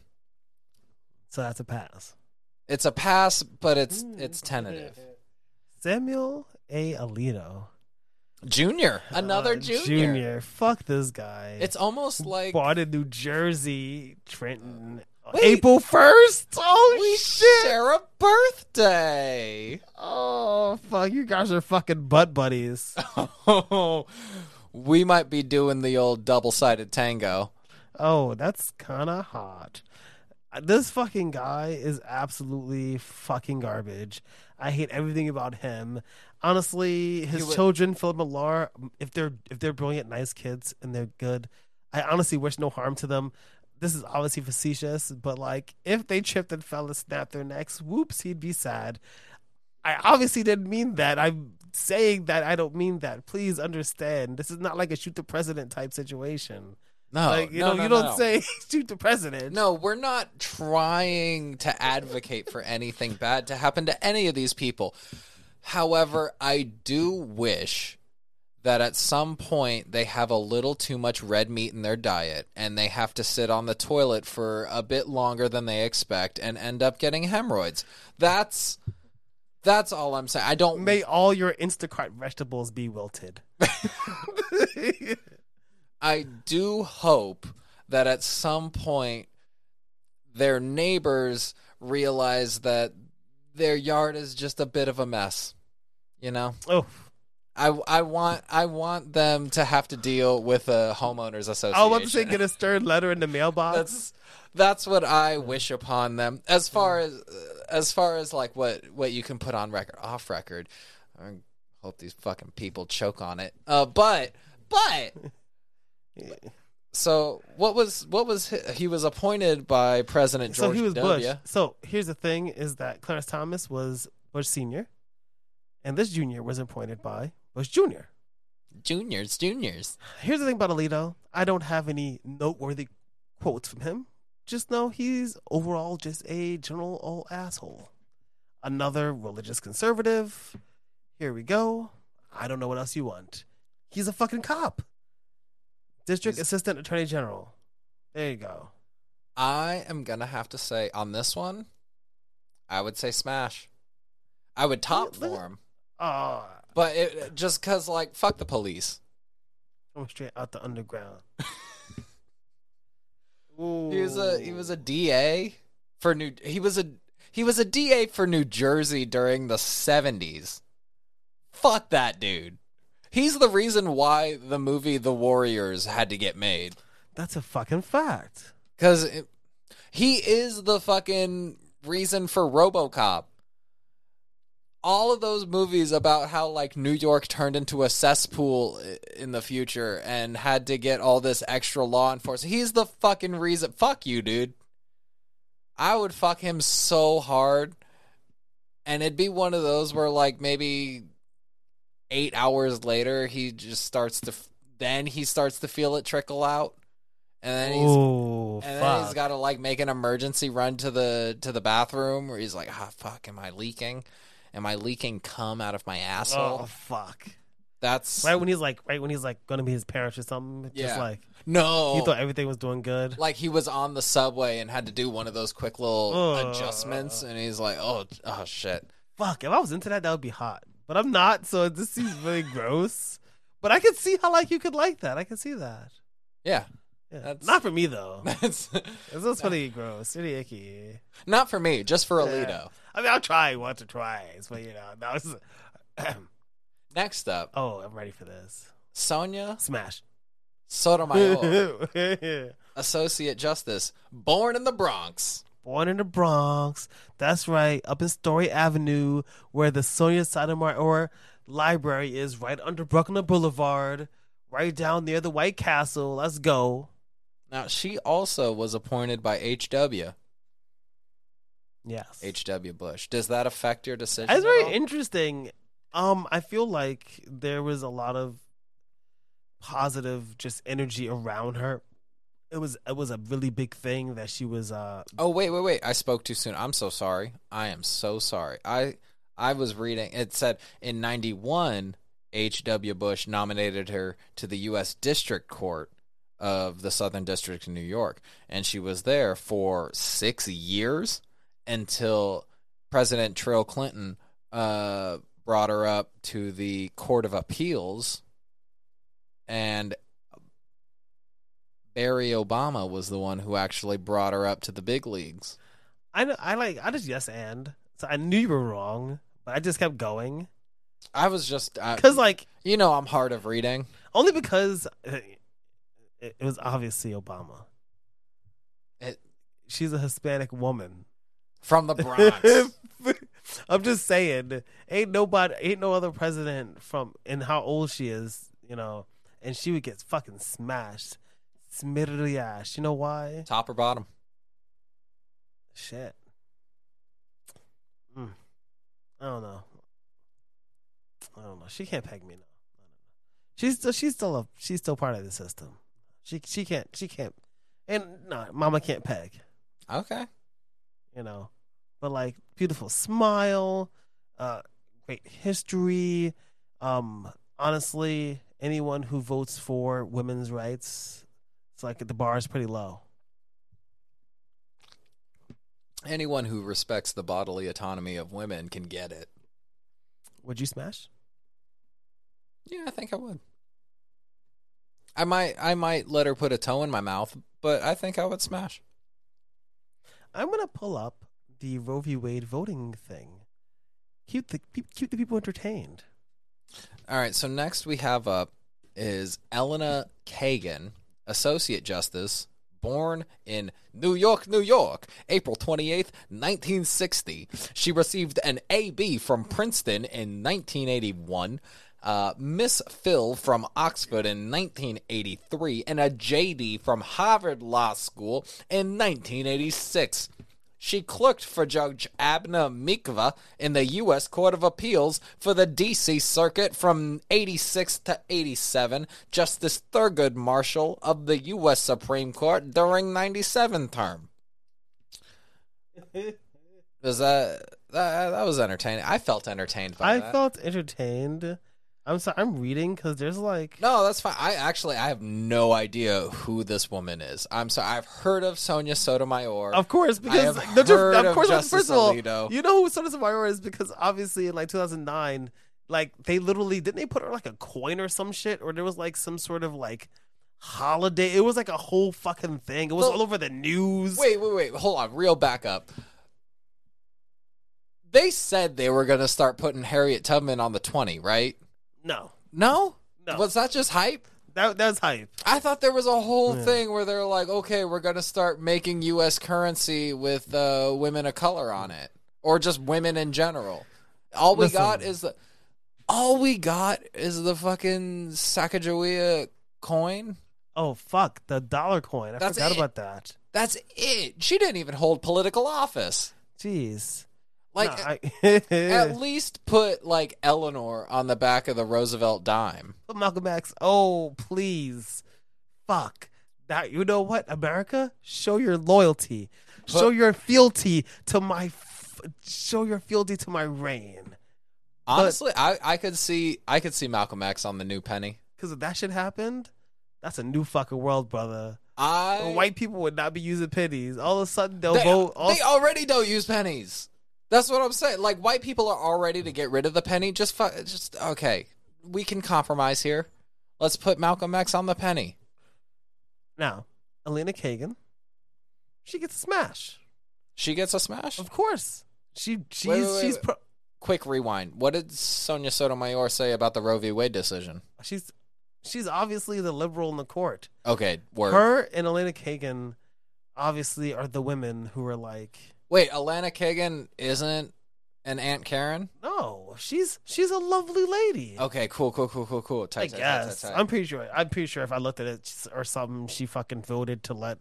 So that's a pass. It's a pass, but it's Mm. it's tentative. Samuel A. Alito. Junior, another Uh, junior. Junior. Fuck this guy. It's almost like born in New Jersey, Trenton. Wait. April first. Oh we shit! share a birthday. Oh fuck! You guys are fucking butt buddies. oh, we might be doing the old double-sided tango. Oh, that's kind of hot. This fucking guy is absolutely fucking garbage. I hate everything about him. Honestly, his would- children, Philip and Laura, if they're if they're brilliant, nice kids and they're good, I honestly wish no harm to them. This is obviously facetious, but like if they tripped and fell and snapped their necks, whoops, he'd be sad. I obviously didn't mean that. I'm saying that I don't mean that. Please understand. This is not like a shoot the president type situation. No, like you no, know, no, you no, don't say shoot the president. No, we're not trying to advocate for anything bad to happen to any of these people. However, I do wish that at some point they have a little too much red meat in their diet and they have to sit on the toilet for a bit longer than they expect and end up getting hemorrhoids. That's that's all I'm saying. I don't May all your Instacart vegetables be wilted. I do hope that at some point their neighbors realize that their yard is just a bit of a mess. You know, oh, I, I want I want them to have to deal with a homeowners association. I about to get a stern letter in the mailbox. that's that's what I wish upon them. As far as as far as like what what you can put on record, off record. I hope these fucking people choke on it. Uh, but but so what was what was he, he was appointed by President so George he was W. Bush. So here's the thing: is that Clarence Thomas was Bush Senior, and this Junior was appointed by Bush Junior. Juniors, juniors. Here's the thing about Alito: I don't have any noteworthy quotes from him. Just know he's overall just a general old asshole. Another religious conservative. Here we go. I don't know what else you want. He's a fucking cop. District He's- Assistant Attorney General. There you go. I am gonna have to say on this one, I would say smash. I would top for him, Oh, but it, just cause like fuck the police. I'm straight out the underground. He was a he was a DA for New he was a he was a DA for New Jersey during the 70s. Fuck that dude. He's the reason why the movie The Warriors had to get made That's a fucking fact. cuz he is the fucking reason for RoboCop. All of those movies about how like New York turned into a cesspool in the future and had to get all this extra law enforcement. He's the fucking reason. Fuck you, dude. I would fuck him so hard. And it'd be one of those where like maybe 8 hours later he just starts to then he starts to feel it trickle out, and then he's Oh, and then he's got to like make an emergency run to the to the bathroom where he's like, ah, fuck, am I leaking? Am I leaking cum out of my asshole? oh, fuck. That's Right when he's like, right when he's like going to be his parents or something. Just Yeah. like, no. he thought everything was doing good. like he was on the subway and had to do one of those quick little Ugh. adjustments, and he's like, oh, oh shit. Fuck, if I was into that, that would be hot. But I'm not, so this seems really gross. But I can see how like you could like that. I can see that. Yeah, Yeah. That's- Not for me though. that's It's just pretty gross, really icky. not for me, just for Yeah. Alito. I mean, I'll try once or twice, but you know, that was. Next up, oh, I'm ready for this. Sonia Smash. Sotomayor, Associate Justice, born in the Bronx. Born in the Bronx. That's right, up in Story Avenue, where the Sonia Sotomayor or Library is, right under Brooklyn Boulevard, right down near the White Castle. Let's go. Now, she also was appointed by H.W. Yes. H.W. Bush. Does that affect your decision? That's at very interesting. Um, I feel like there was a lot of positive just energy around her. It was it was a really big thing that she was uh Oh wait, wait, wait! I spoke too soon. I'm so sorry. I am so sorry. I I was reading. It said in '91, H.W. Bush nominated her to the U.S. District Court of the Southern District of New York, and she was there for six years until President Trill Clinton uh, brought her up to the Court of Appeals, and Barry Obama was the one who actually brought her up to the big leagues. I know I like I just yes and so I knew you were wrong, but I just kept going I was just, uh, because like you know, I'm hard of reading. only because it, it was obviously Obama. It- She's a Hispanic woman. From the Bronx. I'm just saying, ain't nobody, ain't no other president from, and how old she is, you know, and she would get fucking smashed, smitted to the ass. You know why? Top or bottom? Shit. Mm. I don't know. I don't know. She can't peg me. No, I don't know. She's still, she's still a, she's still part of the system. She, she can't, she can't, and no, Mama can't peg. Okay. you know. But like beautiful smile, uh great history. Um honestly, anyone who votes for women's rights, it's like the bar is pretty low. Anyone who respects the bodily autonomy of women can get it. Would you smash? Yeah, I think I would. I might, I might let her put a toe in my mouth, but I think I would smash. I'm gonna pull up the Roe v. Wade voting thing. Keep the keep, keep the people entertained. All right. So next we have up is Elena Kagan, Associate Justice, born in New York, New York, April 28th, 1960. She received an AB from Princeton in 1981. Uh, MPhil from Oxford in 1983 and a JD from Harvard Law School in 1986. She clerked for Judge Abner Mikva in the U.S. Court of Appeals for the D.C. Circuit from 86 to 87, Justice Thurgood Marshall of the U.S. Supreme Court during 97 term. Was that, that that was entertaining? I felt entertained by I that. felt entertained. I'm sorry, I'm reading because there's like No, that's fine. I actually I have no idea who this woman is. I'm sorry. I've heard of Sonia Sotomayor. Of course, because heard of course, first of all, Alito. you know who Sonia Sotomayor is because obviously in like 2009, like they literally didn't they put her like a coin or some shit, or there was like some sort of like holiday. It was like a whole fucking thing. It was Well, all over the news. Wait, wait, wait. Hold on. Real back up. They said they were going to start putting Harriet Tubman on the 20, right? No, No? No. Was that just hype? that that was hype. I thought there was a whole Yeah. thing where they're like, okay, we're going to start making U.S. currency with uh, women of color on it, or just women in general. All we Listen. got is the, all we got is the fucking Sacagawea coin. Oh fuck, the dollar coin. I That's forgot it. about that. That's it. She didn't even hold political office. Jeez. Like Nah, I, at least put like Eleanor on the back of the Roosevelt dime. Put Malcolm X. Oh, please. Fuck. That you know what? America, show your loyalty. show your fealty to my f- show your fealty to my reign. Honestly, I, I could see I could see Malcolm X on the new penny. Cuz if that shit happened, that's a new fucking world, brother. I White people would not be using pennies. All of a sudden they'll they, vote all they already don't use pennies. That's what I'm saying. Like white people are all ready to get rid of the penny. Just fu- just okay. We can compromise here. Let's put Malcolm X on the penny. Now, Elena Kagan, she gets a smash. She gets a smash. Of course. She she's Wait, wait, wait, she's pro- Quick rewind. What did Sonia Sotomayor say about the Roe v. Wade decision? she's she's obviously the liberal in the court. Okay, word. Her and Elena Kagan obviously are the women who are like, Wait, Elena Kagan isn't an Aunt Karen? no, she's she's a lovely lady. Okay, cool, cool, cool, cool, cool. I Tight, tight, tight, guess. tight. I'm pretty sure. I'm pretty sure if I looked at it or something, she fucking voted to let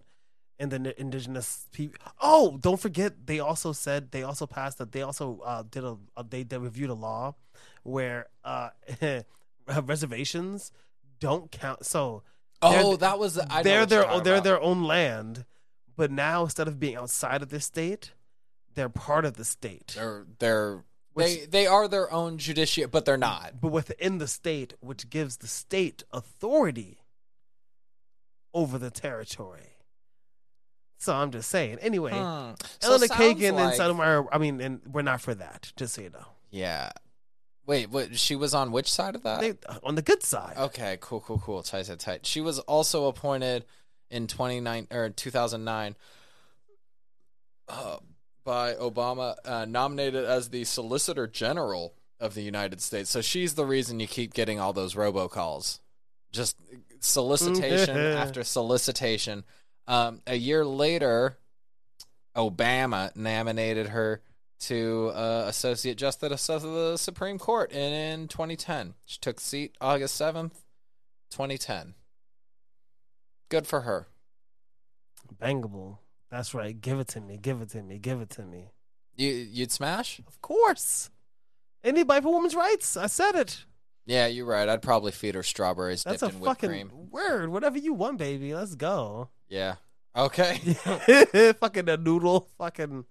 in the indigenous people. Oh, don't forget, they also said they also passed that they also uh, did a, they, they reviewed a law where uh, reservations don't count. So oh, that was. I they're their they're about. their own land, but now instead of being outside of their state, they're part of the state. They're they're Which- they they are their own judiciary, but they're not. but within the state, which gives the state authority over the territory. So I'm just saying. Anyway. So Elena sounds Kagan like- and Sotomayor. I mean, and we're not for that. Just so you know, Yeah. Wait, what? She was on which side of that? they, on the good side. Okay, cool, cool, cool. Tight, tight, tight. She was also appointed in 29 or 2009 uh, by Obama, uh, nominated as the Solicitor General of the United States. So she's the reason you keep getting all those robocalls. Just solicitation after solicitation. Um, a year later, Obama nominated her to uh, Associate Justice of the Supreme Court in, in 2010. She took seat August 7th, 2010. Good for her. Bangable. That's right. Give it to me. Give it to me. Give it to me. You you'd smash? Of course. Anybody for women's rights. I said it. Yeah, you're right. I'd probably feed her strawberries That's dipped a in whipped fucking cream. word. Whatever you want, baby. Let's go. Yeah. Okay. fucking a noodle. Fucking.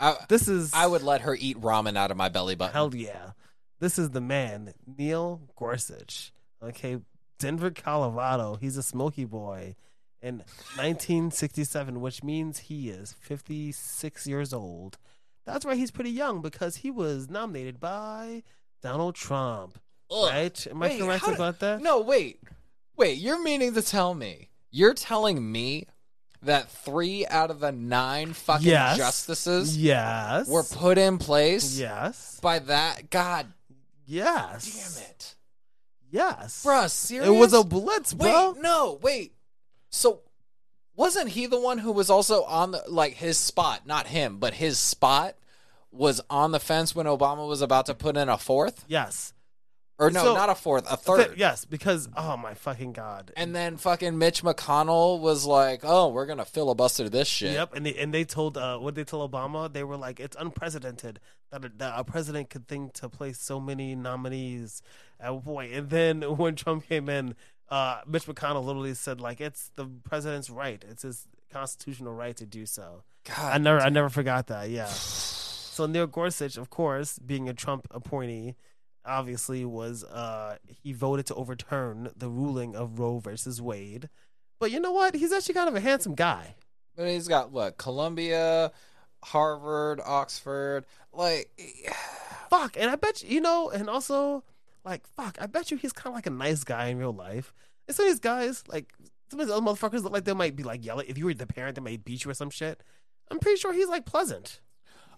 I, This is. I would let her eat ramen out of my belly button. Hell yeah. This is the man, Neil Gorsuch. Okay. Denver, Colorado. He's a smoky boy in 1967, which means he is 56 years old. That's why He's pretty young because he was nominated by Donald Trump. Ugh. Right? Am I correct about that? No, wait. Wait, you're meaning to tell me. You're telling me that three out of the nine fucking Yes. justices Yes. were put in place Yes. by that? God Yes. damn it. Yes. Bruh, serious? It was a blitz, bro. Wait, no, wait. So wasn't he the one who was also on the like his spot, not him, but his spot was on the fence when Obama was about to put in a fourth? Yes. Or no, So- not a fourth, a Th- third. yes, because oh my fucking god. And then fucking Mitch McConnell was like, "Oh, we're gonna filibuster this shit." Yep, and they and they told uh what they told Obama they were like it's unprecedented that a, that a president could think to place so many nominees at one point. And then when Trump came in, uh Mitch McConnell literally said like it's the president's right, it's his constitutional right to do so. God, I never I never forgot that. Yeah. So Neil Gorsuch, of course, being a Trump appointee, obviously was uh he voted to overturn the ruling of Roe versus Wade. But you know what? He's actually kind of a handsome guy. but he's got what? Columbia, Harvard, Oxford. Like, Fuck, and I bet you, you know, and also like fuck, I bet you he's kind of like a nice guy in real life. And some of these guys, like some of these other motherfuckers, look like they might be like yelling. If you were the parent, they might beat you or some shit. I'm pretty sure he's like pleasant.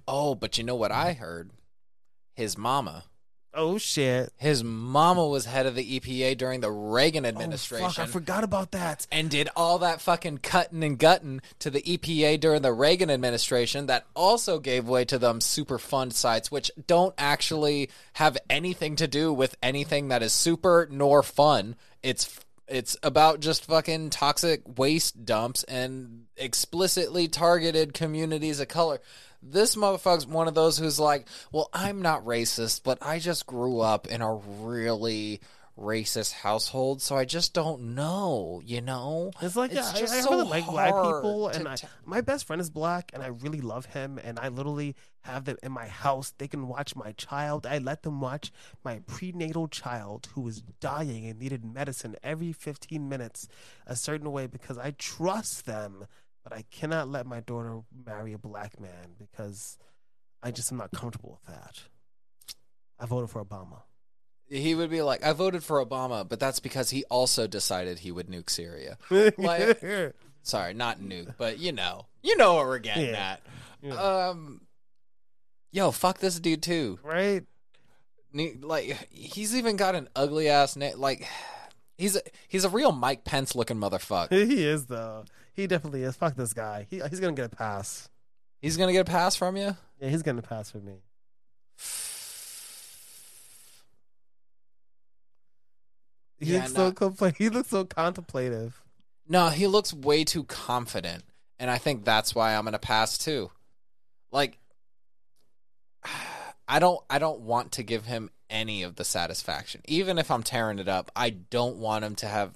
oh, but you know what I heard? His mama. Oh shit! His mama was head of the EPA during the Reagan administration. Oh, fuck, I forgot about that. and did all that fucking cutting and gutting to the EPA during the Reagan administration that also gave way to them super fund sites, which don't actually have anything to do with anything that is super nor fun. It's it's about just fucking toxic waste dumps and explicitly targeted communities of color. This motherfucker's one of those who's like, well, I'm not racist, but I just grew up in a really racist household, so I just don't know, you know? It's like It's yeah, just I, I so really like black people, and I, t- my best friend is black, and I really love him, and I literally have them in my house. They can watch my child. I let them watch my prenatal child who was dying and needed medicine every 15 minutes, a certain way because I trust them. But I cannot let my daughter marry a black man because I just am not comfortable with that. I voted for Obama. He would be like, I voted for Obama, but that's because he also decided he would nuke Syria. Like- Sorry, not nuke, but you know. You know what we're getting Yeah. at. Yeah. Um Yo, fuck this dude too. right? Like he's even got an ugly ass name. Like he's a, he's a real Mike Pence looking motherfucker. He is though. He definitely is. Fuck this guy. He, he's gonna get a pass. He's gonna get a pass from you. Yeah, he's gonna pass for me. He Yeah, looks no. so compl- He looks so contemplative. No, he looks way too confident, and I think that's why I'm gonna pass too. Like, I don't, I don't want to give him any of the satisfaction, even if I'm tearing it up. I don't want him to have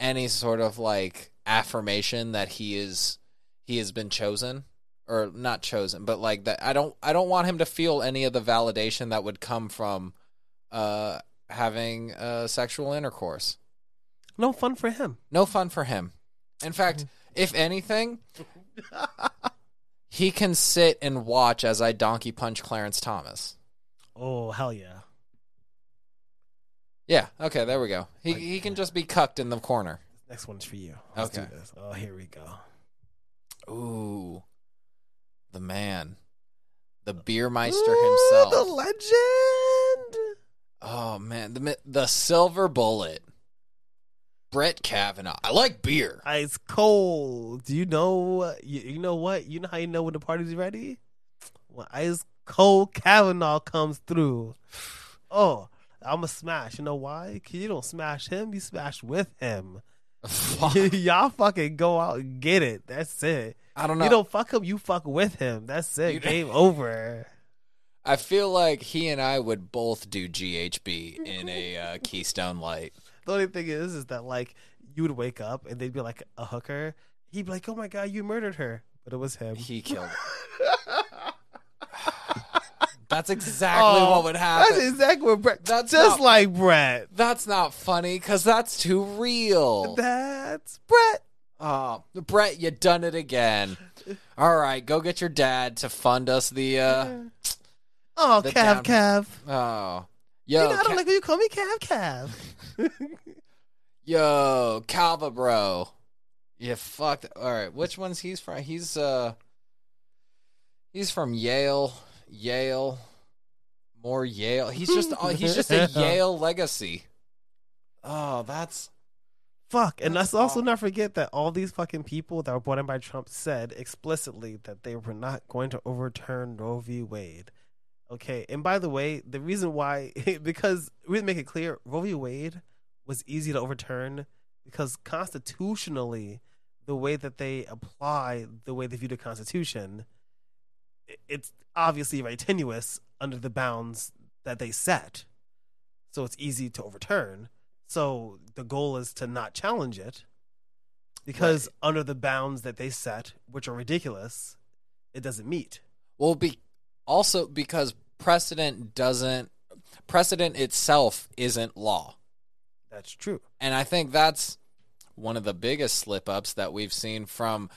any sort of like affirmation that he is, he has been chosen or not chosen, but like that. I don't, I don't want him to feel any of the validation that would come from, uh, having uh, sexual intercourse. No fun for him. No fun for him. In fact, if anything, he can sit and watch as I donkey punch Clarence Thomas. Oh hell yeah! Yeah, okay, there we go. He he can just be cucked in the corner. Next one's for you. Let's Okay. do this. Oh, here we go. Ooh. The man. The Beermeister Ooh, himself. the legend. oh man, the the silver bullet. Brett Kavanaugh. I like beer. Ice cold. Do you know? You, you know what? You know how you know when the party's ready? When ice cold Kavanaugh comes through. Oh, I'm a smash. You know why? Cause you don't smash him. You smash with him. Y'all fucking go out and get it. That's it. I don't know. You don't fuck him. You fuck with him. That's it. You- Game over. I feel like he and I would both do GHB in a uh, Keystone Light. The only thing is, is that like you would wake up and they'd be like a hooker. He'd be like, "Oh my god, you murdered her," but it was him. He killed her. That's exactly Oh, what would happen. That's exactly what Brett. That's just not- like Brett. That's not funny because that's too real. That's Brett. Oh, Brett, you done it again. All right, go get your dad to fund us the. uh Oh, The Cav, down- Cav. Oh, You yo, know, I don't Ca- like when you call me Cav, Cav. yo, Calva, bro. You fucked. All right, which one's he's from? He's uh, he's from Yale. Yale. More Yale. He's just. oh, he's just a Yale legacy. Oh, that's. Fuck, and That's let's also not forget that all these fucking people that were brought in by Trump said explicitly that they were not going to overturn Roe v. Wade. Okay, and by the way, the reason why, because we make it clear, Roe v. Wade was easy to overturn because constitutionally, the way that they apply the way they view the Constitution, it's obviously very tenuous under the bounds that they set. So it's easy to overturn. So the goal is to not challenge it because under the bounds that they set, which are ridiculous, it doesn't meet. Well, be also because precedent doesn't. Precedent itself isn't law. That's true. And I think that's one of the biggest slip ups that we've seen from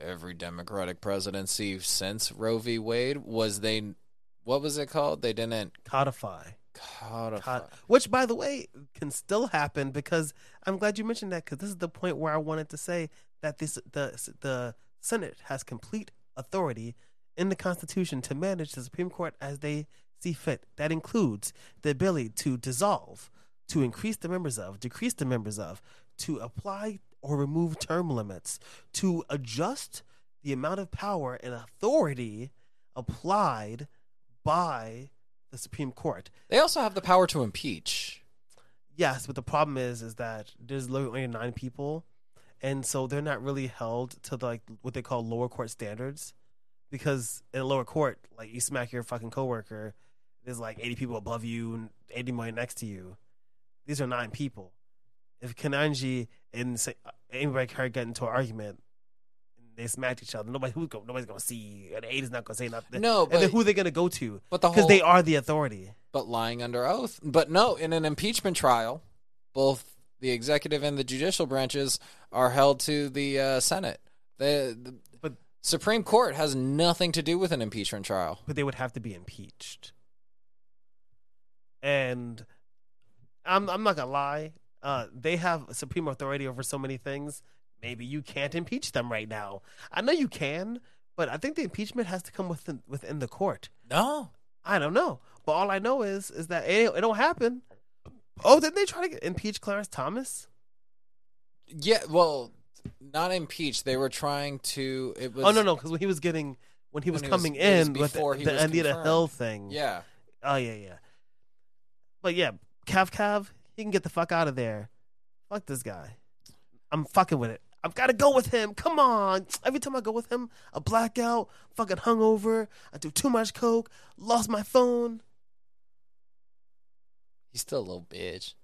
every Democratic presidency since Roe v. Wade was they what was it called? They didn't Codify. codify. Cod- which, by the way, can still happen because I'm glad you mentioned that because this is the point where I wanted to say that this the the Senate has complete authority in the Constitution to manage the Supreme Court as they see fit. That includes the ability to dissolve, to increase the members of, decrease the members of, to apply or remove term limits, to adjust the amount of power and authority applied by the Supreme Court. They also have the power to impeach. Yes, but the problem is, is that there's literally only nine people, and so they're not really held to the, like what they call lower court standards. because in a lower court, like you smack your fucking coworker, there's like 80 people above you and 80 more next to you. These are nine people. If Ketanji and anybody can get into an argument, they smacked each other. Nobody who's go, nobody's gonna see. And eight is not gonna say nothing. No, and then but- who are they gonna go to? But the Because they are the authority. but lying under oath. But no, in an impeachment trial, both the executive and the judicial branches are held to the uh, Senate. The, the But- Supreme Court has nothing to do with an impeachment trial. but they would have to be impeached. And I'm I'm not gonna lie, uh, they have supreme authority over so many things. Maybe you can't impeach them right now. I know you can, but I think the impeachment has to come within within the court. No, I don't know, but all I know is is that it, it don't happen. Oh, didn't they try to get, impeach Clarence Thomas? yeah, well, not impeached. They were trying to. It was. oh no, no, because when he was getting when he was When he was- coming it was in with before the, he the Anita. Hill thing. Yeah, Oh yeah, yeah. But yeah, Cav Cav, he can get the fuck out of there. Fuck this guy. I'm fucking with it. I've got to go with him. Come on. Every time I go with him, a blackout, fucking hungover. I do too much coke, lost my phone. he's still a little bitch.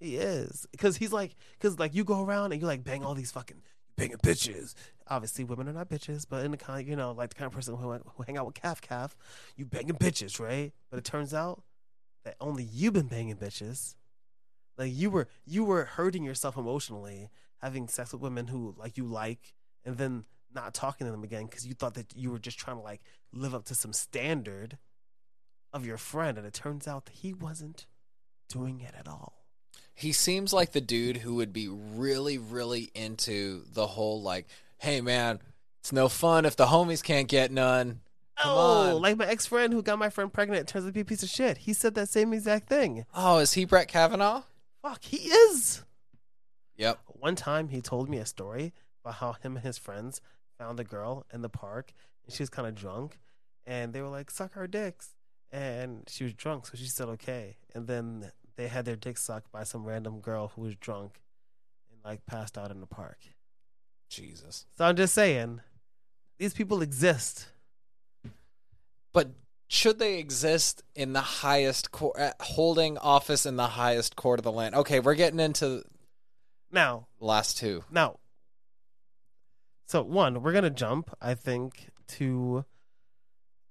He is because he's like, because like you go around and you like bang all these fucking banging bitches. Obviously, women are not bitches, but in the kind, you know, like the kind of person who, who hang out with Cav Cav, you banging bitches, right? But it turns out that only you've been banging bitches. Like you were, you were hurting yourself emotionally, having sex with women who like you like, and then not talking to them again because you thought that you were just trying to like live up to some standard of your friend, and it turns out that he wasn't doing it at all. He seems like the dude who would be really, really into the whole like, hey man, it's no fun if the homies can't get none. Come oh, on. like my ex friend who got my friend pregnant turns out to be a piece of shit. He said that same exact thing. Oh, is he Brett Kavanaugh? Fuck, he is. Yep. One time he told me a story about how him and his friends found a girl in the park and she was kind of drunk and they were like, suck our dicks. And she was drunk, so she said okay. And then they had their dicks sucked by some random girl who was drunk and like passed out in the park. Jesus. So I'm just saying, these people exist. But should they exist in the highest court, uh, holding office in the highest court of the land? Okay, we're getting into Now, last two. Now, so one, we're gonna jump. I think to.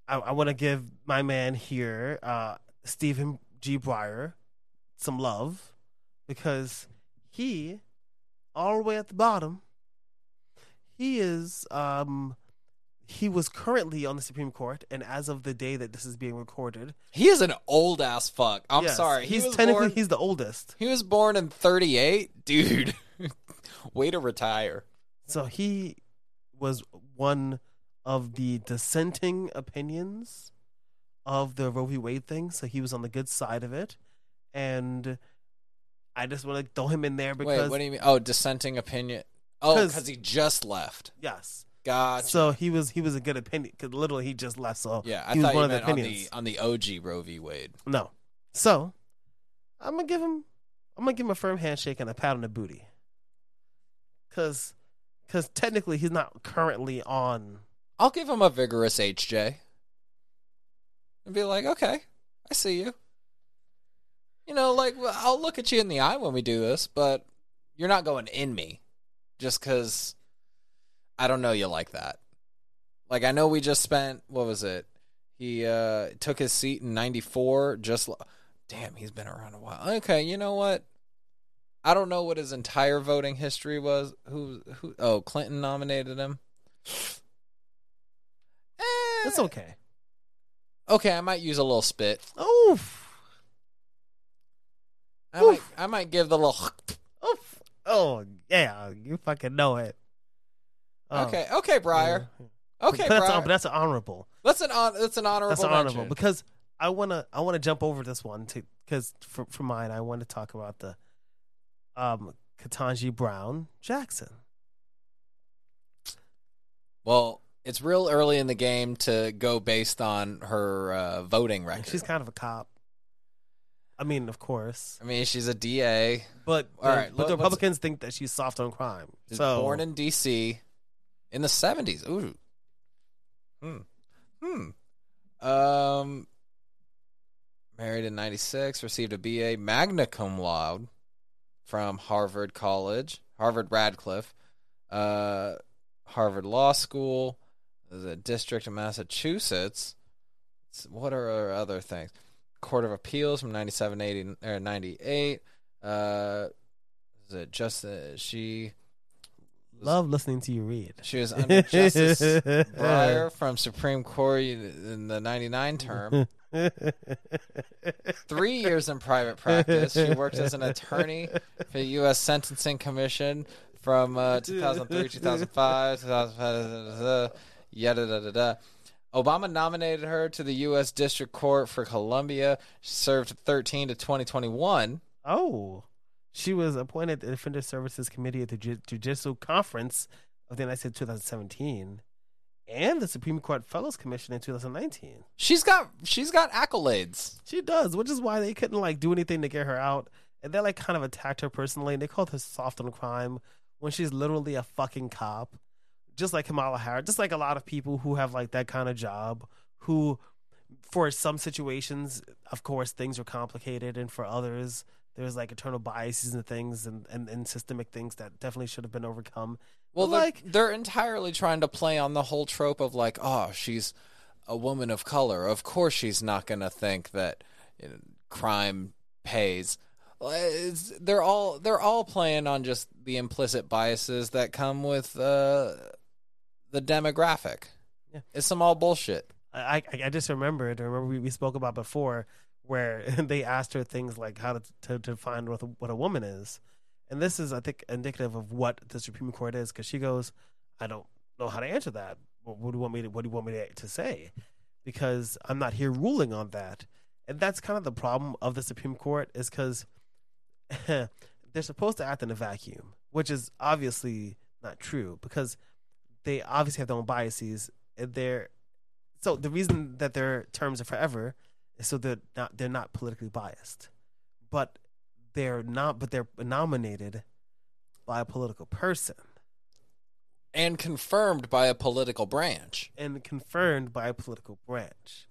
I, I want to give my man here, uh, Stephen G. Breyer, some love because he, all the way at the bottom, he is. Um, he was currently on the Supreme Court, and as of the day that this is being recorded, He is an old ass fuck. I'm yes, sorry. he's he was technically born, he's the oldest. he was born in 38, dude. Way to retire. So he was one of the dissenting opinions of the Roe v. Wade thing. So he was on the good side of it, and I just want to throw him in there because Wait, what do you mean? Oh, dissenting opinion. Oh, 'Cause- because he just left. yes. Gotcha. So he was he was a good opinion because literally he just left. So yeah, I he was thought one you of the meant on the opinions. on the OG Roe v. Wade. no. So I'm gonna give him I'm gonna give him a firm handshake and a pat on the booty because because technically he's not currently on I'll give him a vigorous HJ. And be like, okay, I see you. You know, like I'll look at you in the eye when we do this, but you're not going in me just because I don't know you like that. Like I know we just spent what was it? He uh took his seat in '94. Just damn, he's been around a while. Okay, you know what? I don't know what his entire voting history was. Who who? Oh, Clinton nominated him. Eh, That's okay. Okay, I might use a little spit. Oof. I might, Oof. I might give the little. Oof. Oh yeah, you fucking know it. Oh, Okay, okay, Breyer. yeah. Okay, but that's, Breyer. but that's honorable. That's an hon- that's an honorable. That's an honorable mention. because I wanna I wanna jump over this one to because for for mine I want to talk about the um Ketanji Brown Jackson. Well, it's real early in the game to go based on her uh, voting record. she's kind of a cop. I mean, of course, I mean, she's a DA. but All the, right, but the Republicans think that she's soft on crime. She's So born in D.C. in the seventies. Ooh, Hmm. Hmm. Um, married in '96, received a BA magna cum laude from Harvard College, Harvard Radcliffe, uh, Harvard Law School, the District of Massachusetts. What are her other things? Court of Appeals from 97, 80, or 98. Uh, is it just uh, she? Love listening to you read. She was under Justice Breyer from Supreme Court in the 99 term. Three years in private practice. She worked as an attorney for the U.S. Sentencing Commission from uh, 2003, 2005, 2005, yada, da, da, da. Obama nominated her to the U.S. District Court for Columbia. She served 13 to 2021. Oh, she was appointed to the Defender Services Committee at the Ju- Judicial Conference of the United States 2017 and the Supreme Court Fellows Commission in 2019. She's got she's got accolades. She does, which is why they couldn't like do anything to get her out. And they like kind of attacked her personally and they called her soft on crime when she's literally a fucking cop. Just like Kamala Harris, just like a lot of people who have like that kind of job who for some situations, of course, things are complicated and for others there's like eternal biases and things and, and, and systemic things that definitely should have been overcome. Well, they're, like they're entirely trying to play on the whole trope of like, oh, she's a woman of color. Of course, she's not going to think that you know, crime pays. It's, they're all they're all playing on just the implicit biases that come with uh, the demographic. Yeah. It's some all bullshit. I, I I just remembered. I remember we, we spoke about before where they asked her things like how to to, define what a, what a woman is, and this is I think indicative of what the Supreme Court is because she goes, I don't know how to answer that. What, what do you want me to What do you want me to, to say? Because I'm not here ruling on that, and that's kind of the problem of the Supreme Court is because they're supposed to act in a vacuum, which is obviously not true because they obviously have their own biases. And they're so the reason that their terms are forever so they're not they're not politically biased, but they're not. But they're nominated by a political person And confirmed by a political branch. and confirmed by a political branch.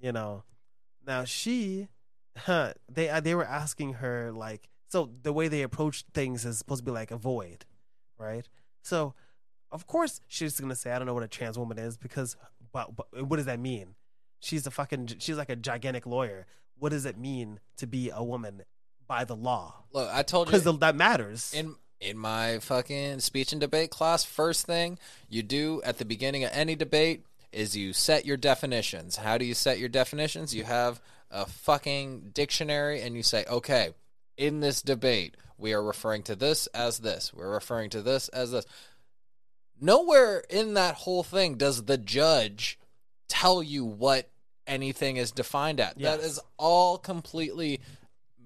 You know, now she, huh, they uh, they were asking her like, so the way they approach things is supposed to be like avoid, right? So, of course, she's gonna say, I don't know what a trans woman is because, but, but what does that mean? She's a fucking, she's like a gigantic lawyer. What does it mean to be a woman by the law? Look, I told you Because that matters. in in my fucking speech and debate class, first thing you do at the beginning of any debate is you set your definitions. How do you set your definitions? You have a fucking dictionary and you say, okay, in this debate, we are referring to this as this. We're referring to this as this. Nowhere in that whole thing does the judge tell you what anything is defined at. That Yes. is all completely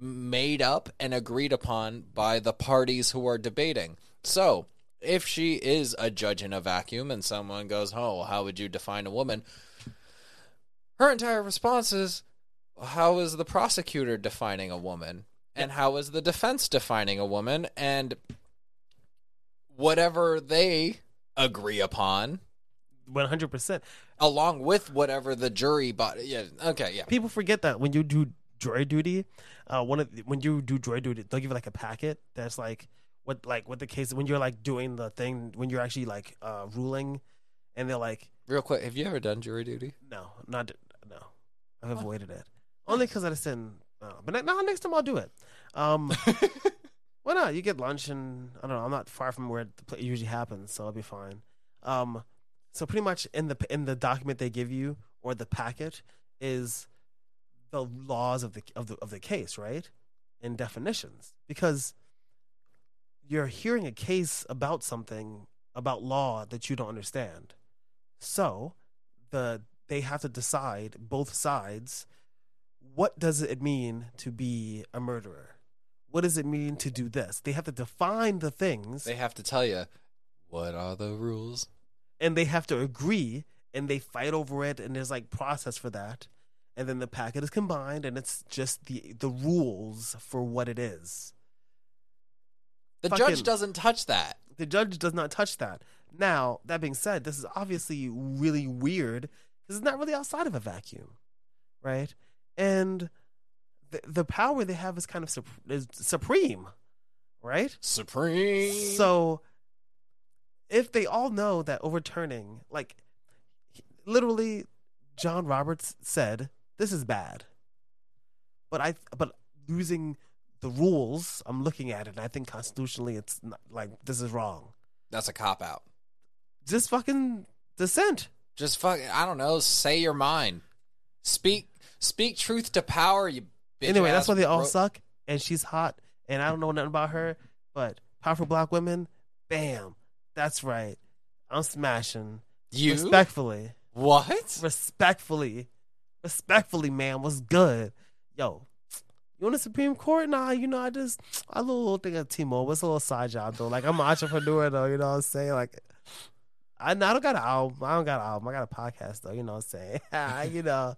made up and agreed upon by the parties who are debating. So, if she is a judge in a vacuum and someone goes, Oh, how would you define a woman? Her entire response is, How is the prosecutor defining a woman? And how is the defense defining a woman? And whatever they agree upon, One hundred percent. Along with whatever the jury body. Yeah, okay, yeah. people forget that when you do jury duty, uh, one of when you do jury duty, they'll give you like a packet that's like what like what the case when you're like doing the thing when you're actually like uh ruling, and they're like, Real quick, have you ever done jury duty? no, not no, I've avoided it only because I just didn't. Uh, but ne- no, next time I'll do it. Um, why not? You get lunch and I don't know. I'm not far from where the it usually happens, so I'll be fine. Um, so pretty much in the in the document they give you or the packet is the laws of the of the of the case, right? And definitions because you're hearing a case about something about law that you don't understand. So the they have to decide both sides what does it mean to be a murderer? What does it mean to do this? They have to define the things They have to tell you what are the rules. And they have to agree and they fight over it and there's like process for that. And then the packet is combined and it's just the the rules for what it is. The fucking- judge doesn't touch that. The judge does not touch that. Now, that being said, this is obviously really weird because it's not really outside of a vacuum, right? And the the power they have is kind of sup- is supreme, right? Supreme. So, if they all know that overturning, like, literally, John Roberts said this is bad, but I but losing the rules, I'm looking at it, and I think constitutionally, it's not, like this is wrong. that's a cop out. Just fucking dissent. Just fuck. I don't know. Say your mind. Speak. Speak truth to power. You. Bitch anyway, that's why they all bro- suck, and she's hot, and I don't know nothing about her, but powerful black women, bam, that's right. I'm smashing You. respectfully. what? respectfully, respectfully, man, what's good? Yo, you on the Supreme Court? Nah, you know, I just I a little, little thing at T-Mobile. It's a little side job though. Like I'm an entrepreneur though. You know what I'm saying? Like. I, I don't got an album. I don't got an album. I got a podcast though. You know what I'm saying? Ah, you know,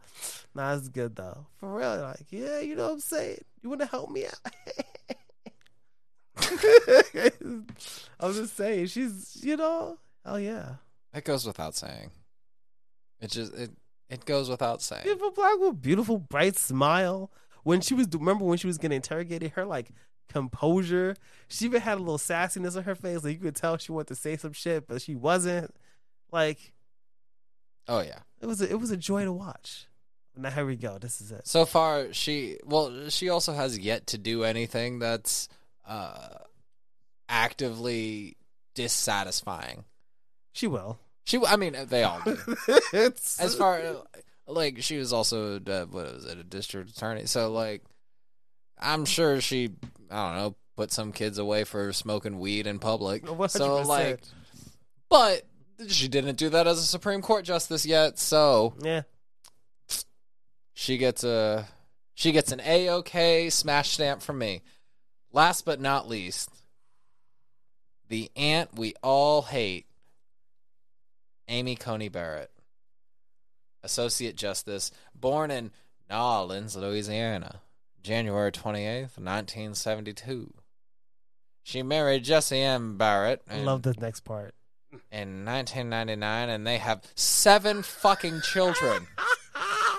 nah, it's good though. For real, like, yeah, you know what I'm saying. You want to help me out? I'm just saying, she's, you know, hell yeah. It goes without saying. It just it it goes without saying. Beautiful black woman, beautiful, bright smile. When she was, remember when she was getting interrogated, her like composure. She even had a little sassiness on her face. Like you could tell she wanted to say some shit, but she wasn't. Like Oh yeah. it was, a, it was a joy to watch. Now here we go. This is it. So far, she well, she also has yet to do anything that's uh actively dissatisfying. She will. She, I mean, they all do. it's As far like she was also uh, what was it, a district attorney. So like, I'm sure she, I don't know, put some kids away for smoking weed in public. So 100%. like, but she didn't do that as a Supreme Court justice yet. So yeah, she gets a she gets an a okay smash stamp from me. Last but not least, the aunt we all hate, Amy Coney Barrett, Associate Justice, born in New Orleans, Louisiana, January twenty eighth, nineteen seventy two. She married Jesse M. Barrett I love this next part. in 1999, and they have seven fucking children.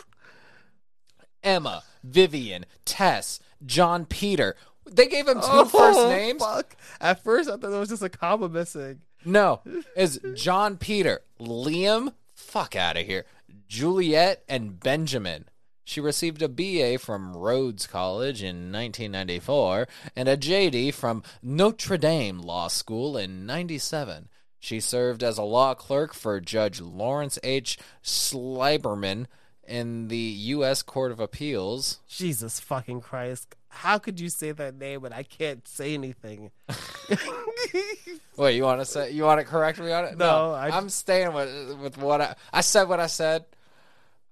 Emma, Vivian, Tess, John Peter. They gave him two oh, first Oh, names. Fuck. At first, I thought there was just a comma missing. No, is John Peter, Liam, fuck out of here, Juliet, and Benjamin. She received a BA from Rhodes College in 1994 and a JD from Notre Dame Law School in 97. She served as a law clerk for Judge Lawrence H. Sleiberman in the U.S. Court of Appeals. Jesus fucking Christ. How could you say that name and I can't say anything? Wait, you want to say you want to correct me on it? No, I- I'm staying with with what I I said. What I said.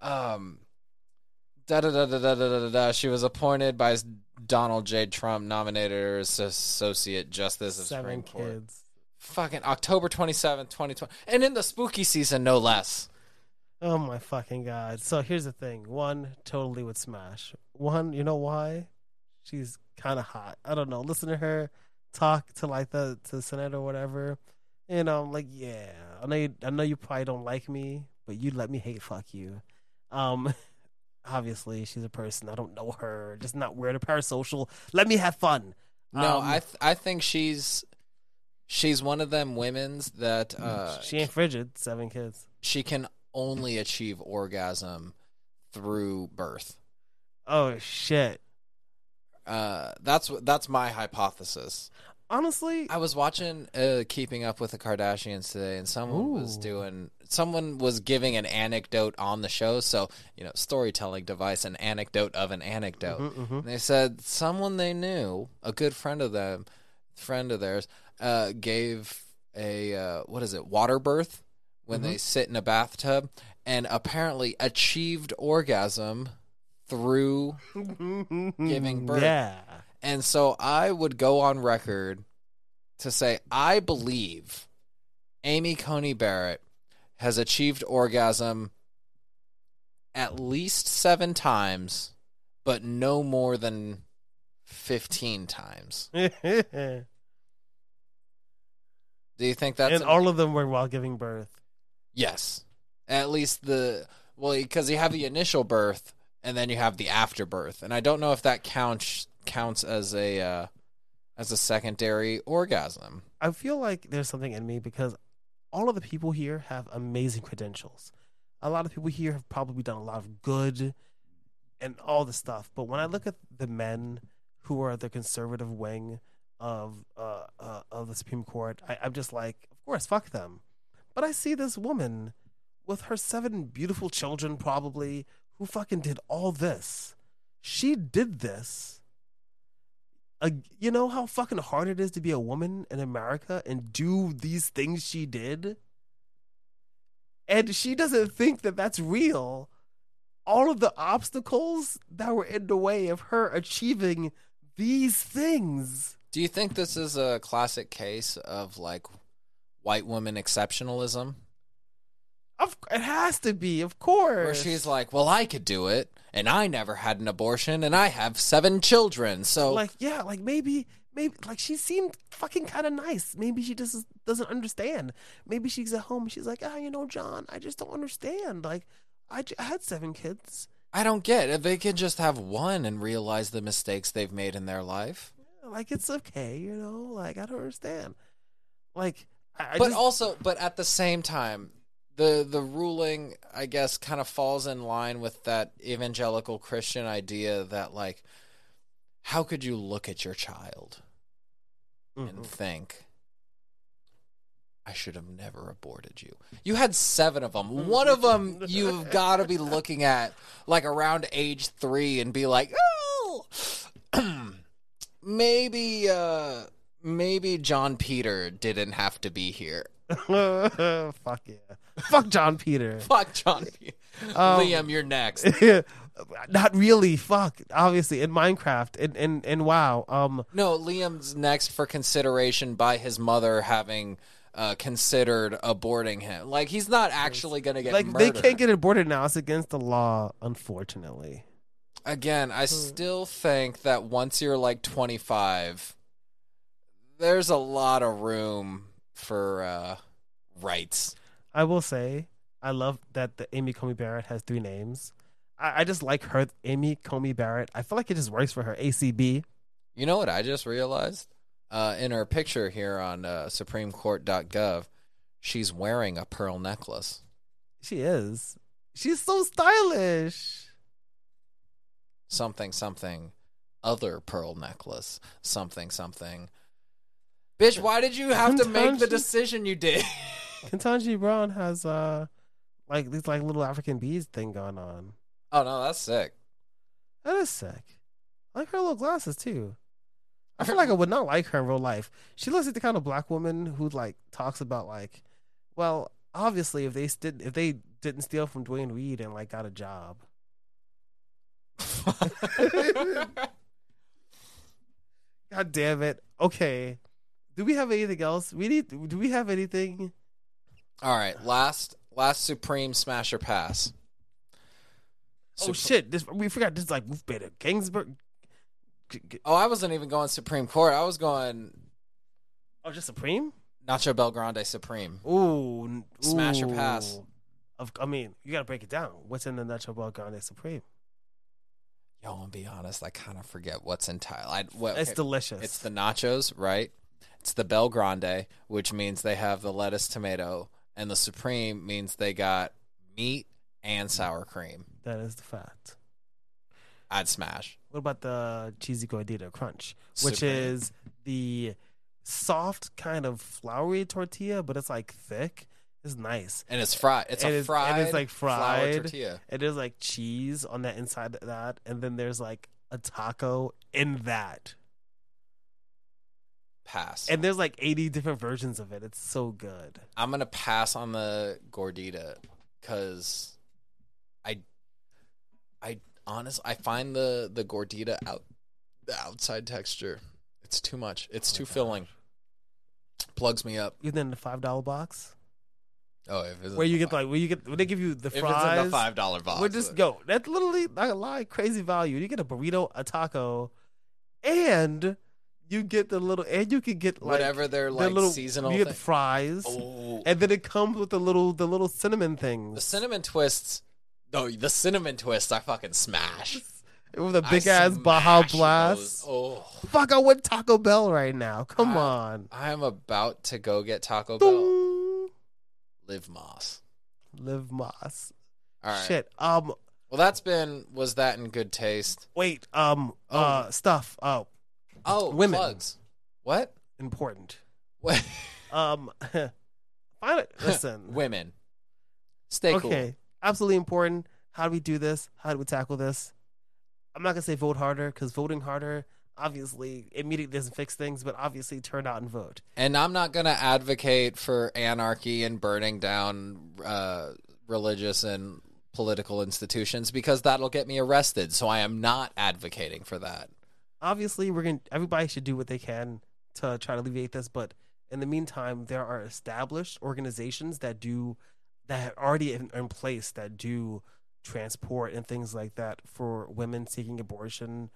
Um. Da da da da da da da da. She was appointed by Donald J. Trump, nominated her as Associate Justice of Seven Supreme Court. kids. Fucking October twenty seventh, 2020. And in the spooky season, no less. Oh my fucking god. So here's the thing. One, totally would smash. One, you know why? She's kind of hot. I don't know. Listen to her talk to like the to the Senate or whatever. And I'm like, yeah, I know you, I know you probably don't like me, but you let me hate fuck you. Um, obviously she's a person. I don't know her. Just not weird. A parasocial. Let me have fun. No, Um, I th- I think she's she's one of them women's that uh she ain't frigid. Seven kids. she can only achieve orgasm through birth. Oh shit. Uh, that's that's my hypothesis. Honestly, I was watching uh, Keeping Up with the Kardashians today, and someone was doing someone was giving an anecdote on the show. So you know, storytelling device, an anecdote of an anecdote. Mhm, mhm. And they said someone they knew, a good friend of them, friend of theirs, uh, gave a uh, what is it, water birth when Mm-hmm. they sit in a bathtub, and apparently achieved orgasm through Giving birth. Yeah. and so I would go on record to say I believe Amy Coney Barrett has achieved orgasm at least seven times, but no more than 15 times. Do you think that's and an- all of them were while giving birth. yes? At least the well, because you have the initial birth and then you have the afterbirth, and I don't know if that counts counts as a uh, as a secondary orgasm. I feel like there's something in me because all of the people here have amazing credentials. A lot of people here have probably done a lot of good and all this stuff. But when I look at the men who are the conservative wing of uh, uh, of the Supreme Court, I, I'm just like, of course, fuck them. But I see this woman with her seven beautiful children, probably, who fucking did all this. She did this uh, you know how fucking hard it is to be a woman in America and do these things she did? And she doesn't think that that's real. All of the obstacles that were in the way of her achieving these things. Do you think this is a classic case of like white woman exceptionalism? Of, it has to be, of course. Where she's like, "Well, I could do it, and I never had an abortion, and I have seven children." So, like, yeah, like maybe, maybe, like she seemed fucking kind of nice. Maybe she just doesn't understand. Maybe she's at home. She's like, ah, you know, John, I just don't understand. Like, I, j- I had seven kids. I don't get if they can just have one and realize the mistakes they've made in their life. Like, it's okay, you know. Like, I don't understand. Like, I, I but just, also, but at the same time, the the ruling, I guess, kind of falls in line with that evangelical Christian idea that like, how could you look at your child and Mhm. think, I should have never aborted you. You had seven of them. One of them you've got to be looking at like around age three and be like, oh, maybe, uh, maybe John Peter didn't have to be here. fuck yeah, fuck John Peter. Fuck John Peter. Um, Liam, you're next. Not really. Fuck. Obviously, in Minecraft, in in in WoW. Um, No, Liam's next for consideration by his mother having uh, considered aborting him. Like he's not actually going to get like murdered. they can't get aborted now. It's against the law, unfortunately. Again, Hmm. I still think that once you're like 25, there's a lot of room for uh, rights. I will say, I love that the Amy Coney Barrett has three names. I, I just like her, Amy Coney Barrett. I feel like it just works for her. ACB. You know what I just realized? Uh, in her picture here on uh, SupremeCourt.gov, she's wearing a pearl necklace. She is. She's so stylish. Something, something, other pearl necklace. Something, something. Bitch, why did you have to make the decision you did? Ketanji Brown has uh, like these like little African bees thing going on. oh no, that's sick. That is sick. I like her little glasses too. I feel like I would not like her in real life. She looks like the kind of black woman who like talks about like, well, obviously if they did if they didn't steal from Duane Reade and like got a job. God damn it. Okay. Do we have anything else? We need do we have anything? All right, last last Supreme Smasher Pass. Oh shit. This we forgot this is like we've been G- Kingsburg. Oh, I wasn't even going Supreme Court. I was going Oh, just Supreme? Nacho BellGrande Supreme. Ooh, n- Smash or pass? Of, I mean, you gotta break it down. What's in the Nacho BellGrande Supreme? Yo, I'll be honest, I kind of forget what's entitled. I, well, It's delicious. It's the nachos, right? It's the BellGrande, which means they have the lettuce, tomato, and the Supreme means they got meat and sour cream. that is the fact. I'd smash. What about the cheesy gordita crunch, which Supreme. is the soft kind of floury tortilla, but it's like thick. It's nice. And it's fried. It's And a it's- fried. and it's, like, flour fried. tortilla. And there's like cheese on the inside of that, and then there's like a taco in that, Pass. and there's like 80 different versions of it. It's so good. I'm gonna pass on the gordita because I, I honest I find the the gordita out the outside texture. It's too much. It's Oh too filling. Plugs me up. Even in the five dollar box, Oh, if it's where you get fi- like where you get when they give you the if fries. it's in the five dollar box. We're just uh, go. That's literally not a lie. Crazy value. You get a burrito, a taco, and you get the little, and you can get like Whatever their the like little seasonal you get thing. the fries, Oh, and then it comes with the little the little cinnamon things. the cinnamon twists. No, the cinnamon twists I fucking smash. with a I big ass Baja Blast. those. Oh, Fuck, I want Taco Bell right now. Come I- on. I'm about to go get Taco Bell. Live Más. Live Más. All right. Shit. Um. Well, that's been was that in good taste? Wait. Um. Uh. Stuff. Oh. Oh, Women. plugs. What? Important. What? Um. Find it. Listen. Women. Stay cool. okay. Absolutely important. How do we do this? How do we tackle this? I'm not gonna say vote harder because voting harder obviously immediately doesn't fix things, but obviously turn out and vote. And I'm not going to advocate for anarchy and burning down uh, religious and political institutions because that'll get me arrested. So I am not advocating for that. Obviously we're going to everybody should do what they can to try to alleviate this but in the meantime there are established organizations that do that are already in, in place that do transport and things like that for women seeking abortion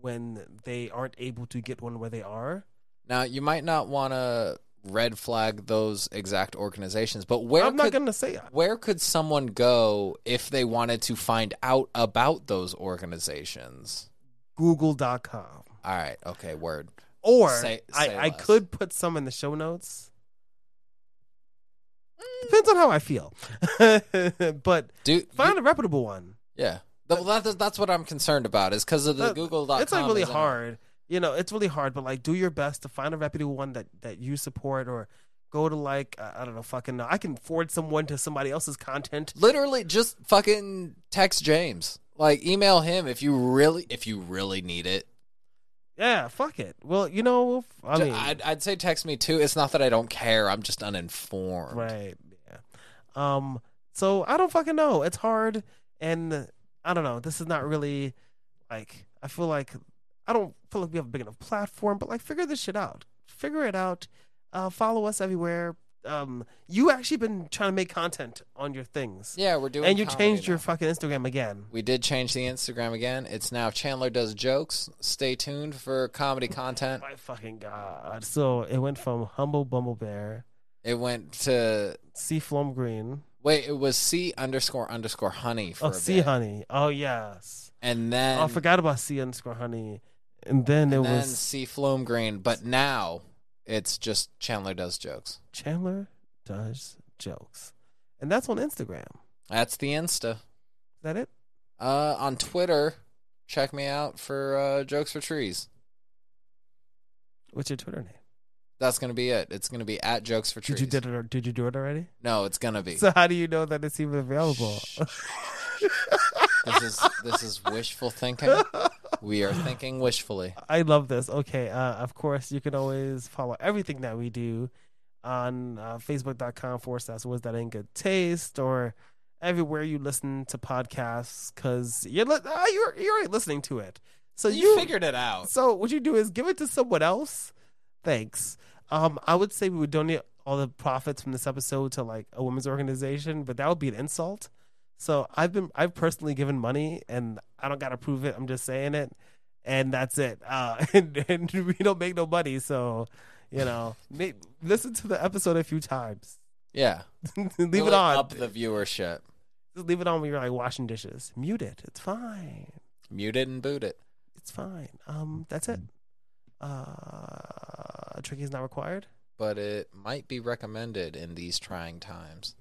when they aren't able to get one where they are Now, you might not want to red flag those exact organizations, but where i'm not could, to say where could someone go if they wanted to find out about those organizations? google.com All right, okay, word. or Say- I, say I less. could put some in the show notes mm. depends on how i feel but Do find a reputable one yeah. Well, that's that's what I'm concerned about is because of the That- Google.com. it's like really isn't it? hard. You know, it's really hard, but like do your best to find a reputable one that that you support or go to like I don't know, fucking I can forward someone to somebody else's content. literally just fucking text James. Like email him if you really if you really need it. Yeah, fuck it. Well, you know, I mean, I'd, I'd say text me too. It's not that I don't care. I'm just uninformed. right. Yeah. Um so I don't fucking know. It's hard and I don't know. This is not really like I feel like I don't feel like we have a big enough platform, but like figure this shit out. Figure it out. Uh follow us everywhere. Um you actually been trying to make content on your things. Yeah, we're doing. and you comedy changed your now. fucking Instagram again. We did change the Instagram again. It's now Chandler does jokes. Stay tuned for comedy content. My fucking god! So it went from humble bumble bear, It went to sea flum green, wait. It was C underscore underscore honey for oh a sea bit. honey. Oh yes. and then oh, I forgot about C underscore honey, and then and it then was C Floam Green. But now it's just Chandler does jokes. Chandler does jokes, and that's on Instagram. That's the Insta. that it? Uh, on Twitter, check me out for uh, jokes for trees. What's your Twitter name? That's gonna be it. It's gonna be at jokes for trees. Did you did it? Or, did you do it already? No, it's gonna be. So how do you know that it's even available? this is this is wishful thinking. We are thinking wishfully. I love this. Okay, uh, of course, you can always follow everything that we do on uh, Facebook.com forward slash was that in good taste or everywhere you listen to podcasts because you're, li- uh, you're, you're already listening to it. So you, you, figured it out. So what you do is give it to someone else. Thanks. Um, I would say we would donate all the profits from this episode to like a women's organization, but that would be an insult. So I've been I've personally given money, and I don't gotta prove it. I'm just saying it, and that's it. Uh, and, and we don't make no money, so you know, listen to the episode a few times. Yeah, leave Really it on. Up the viewership. Just leave it on when you're like washing dishes. Mute it. It's fine. Mute it and boot it. It's fine. Um, that's it. Uh, drinking is not required. But it might be recommended in these trying times.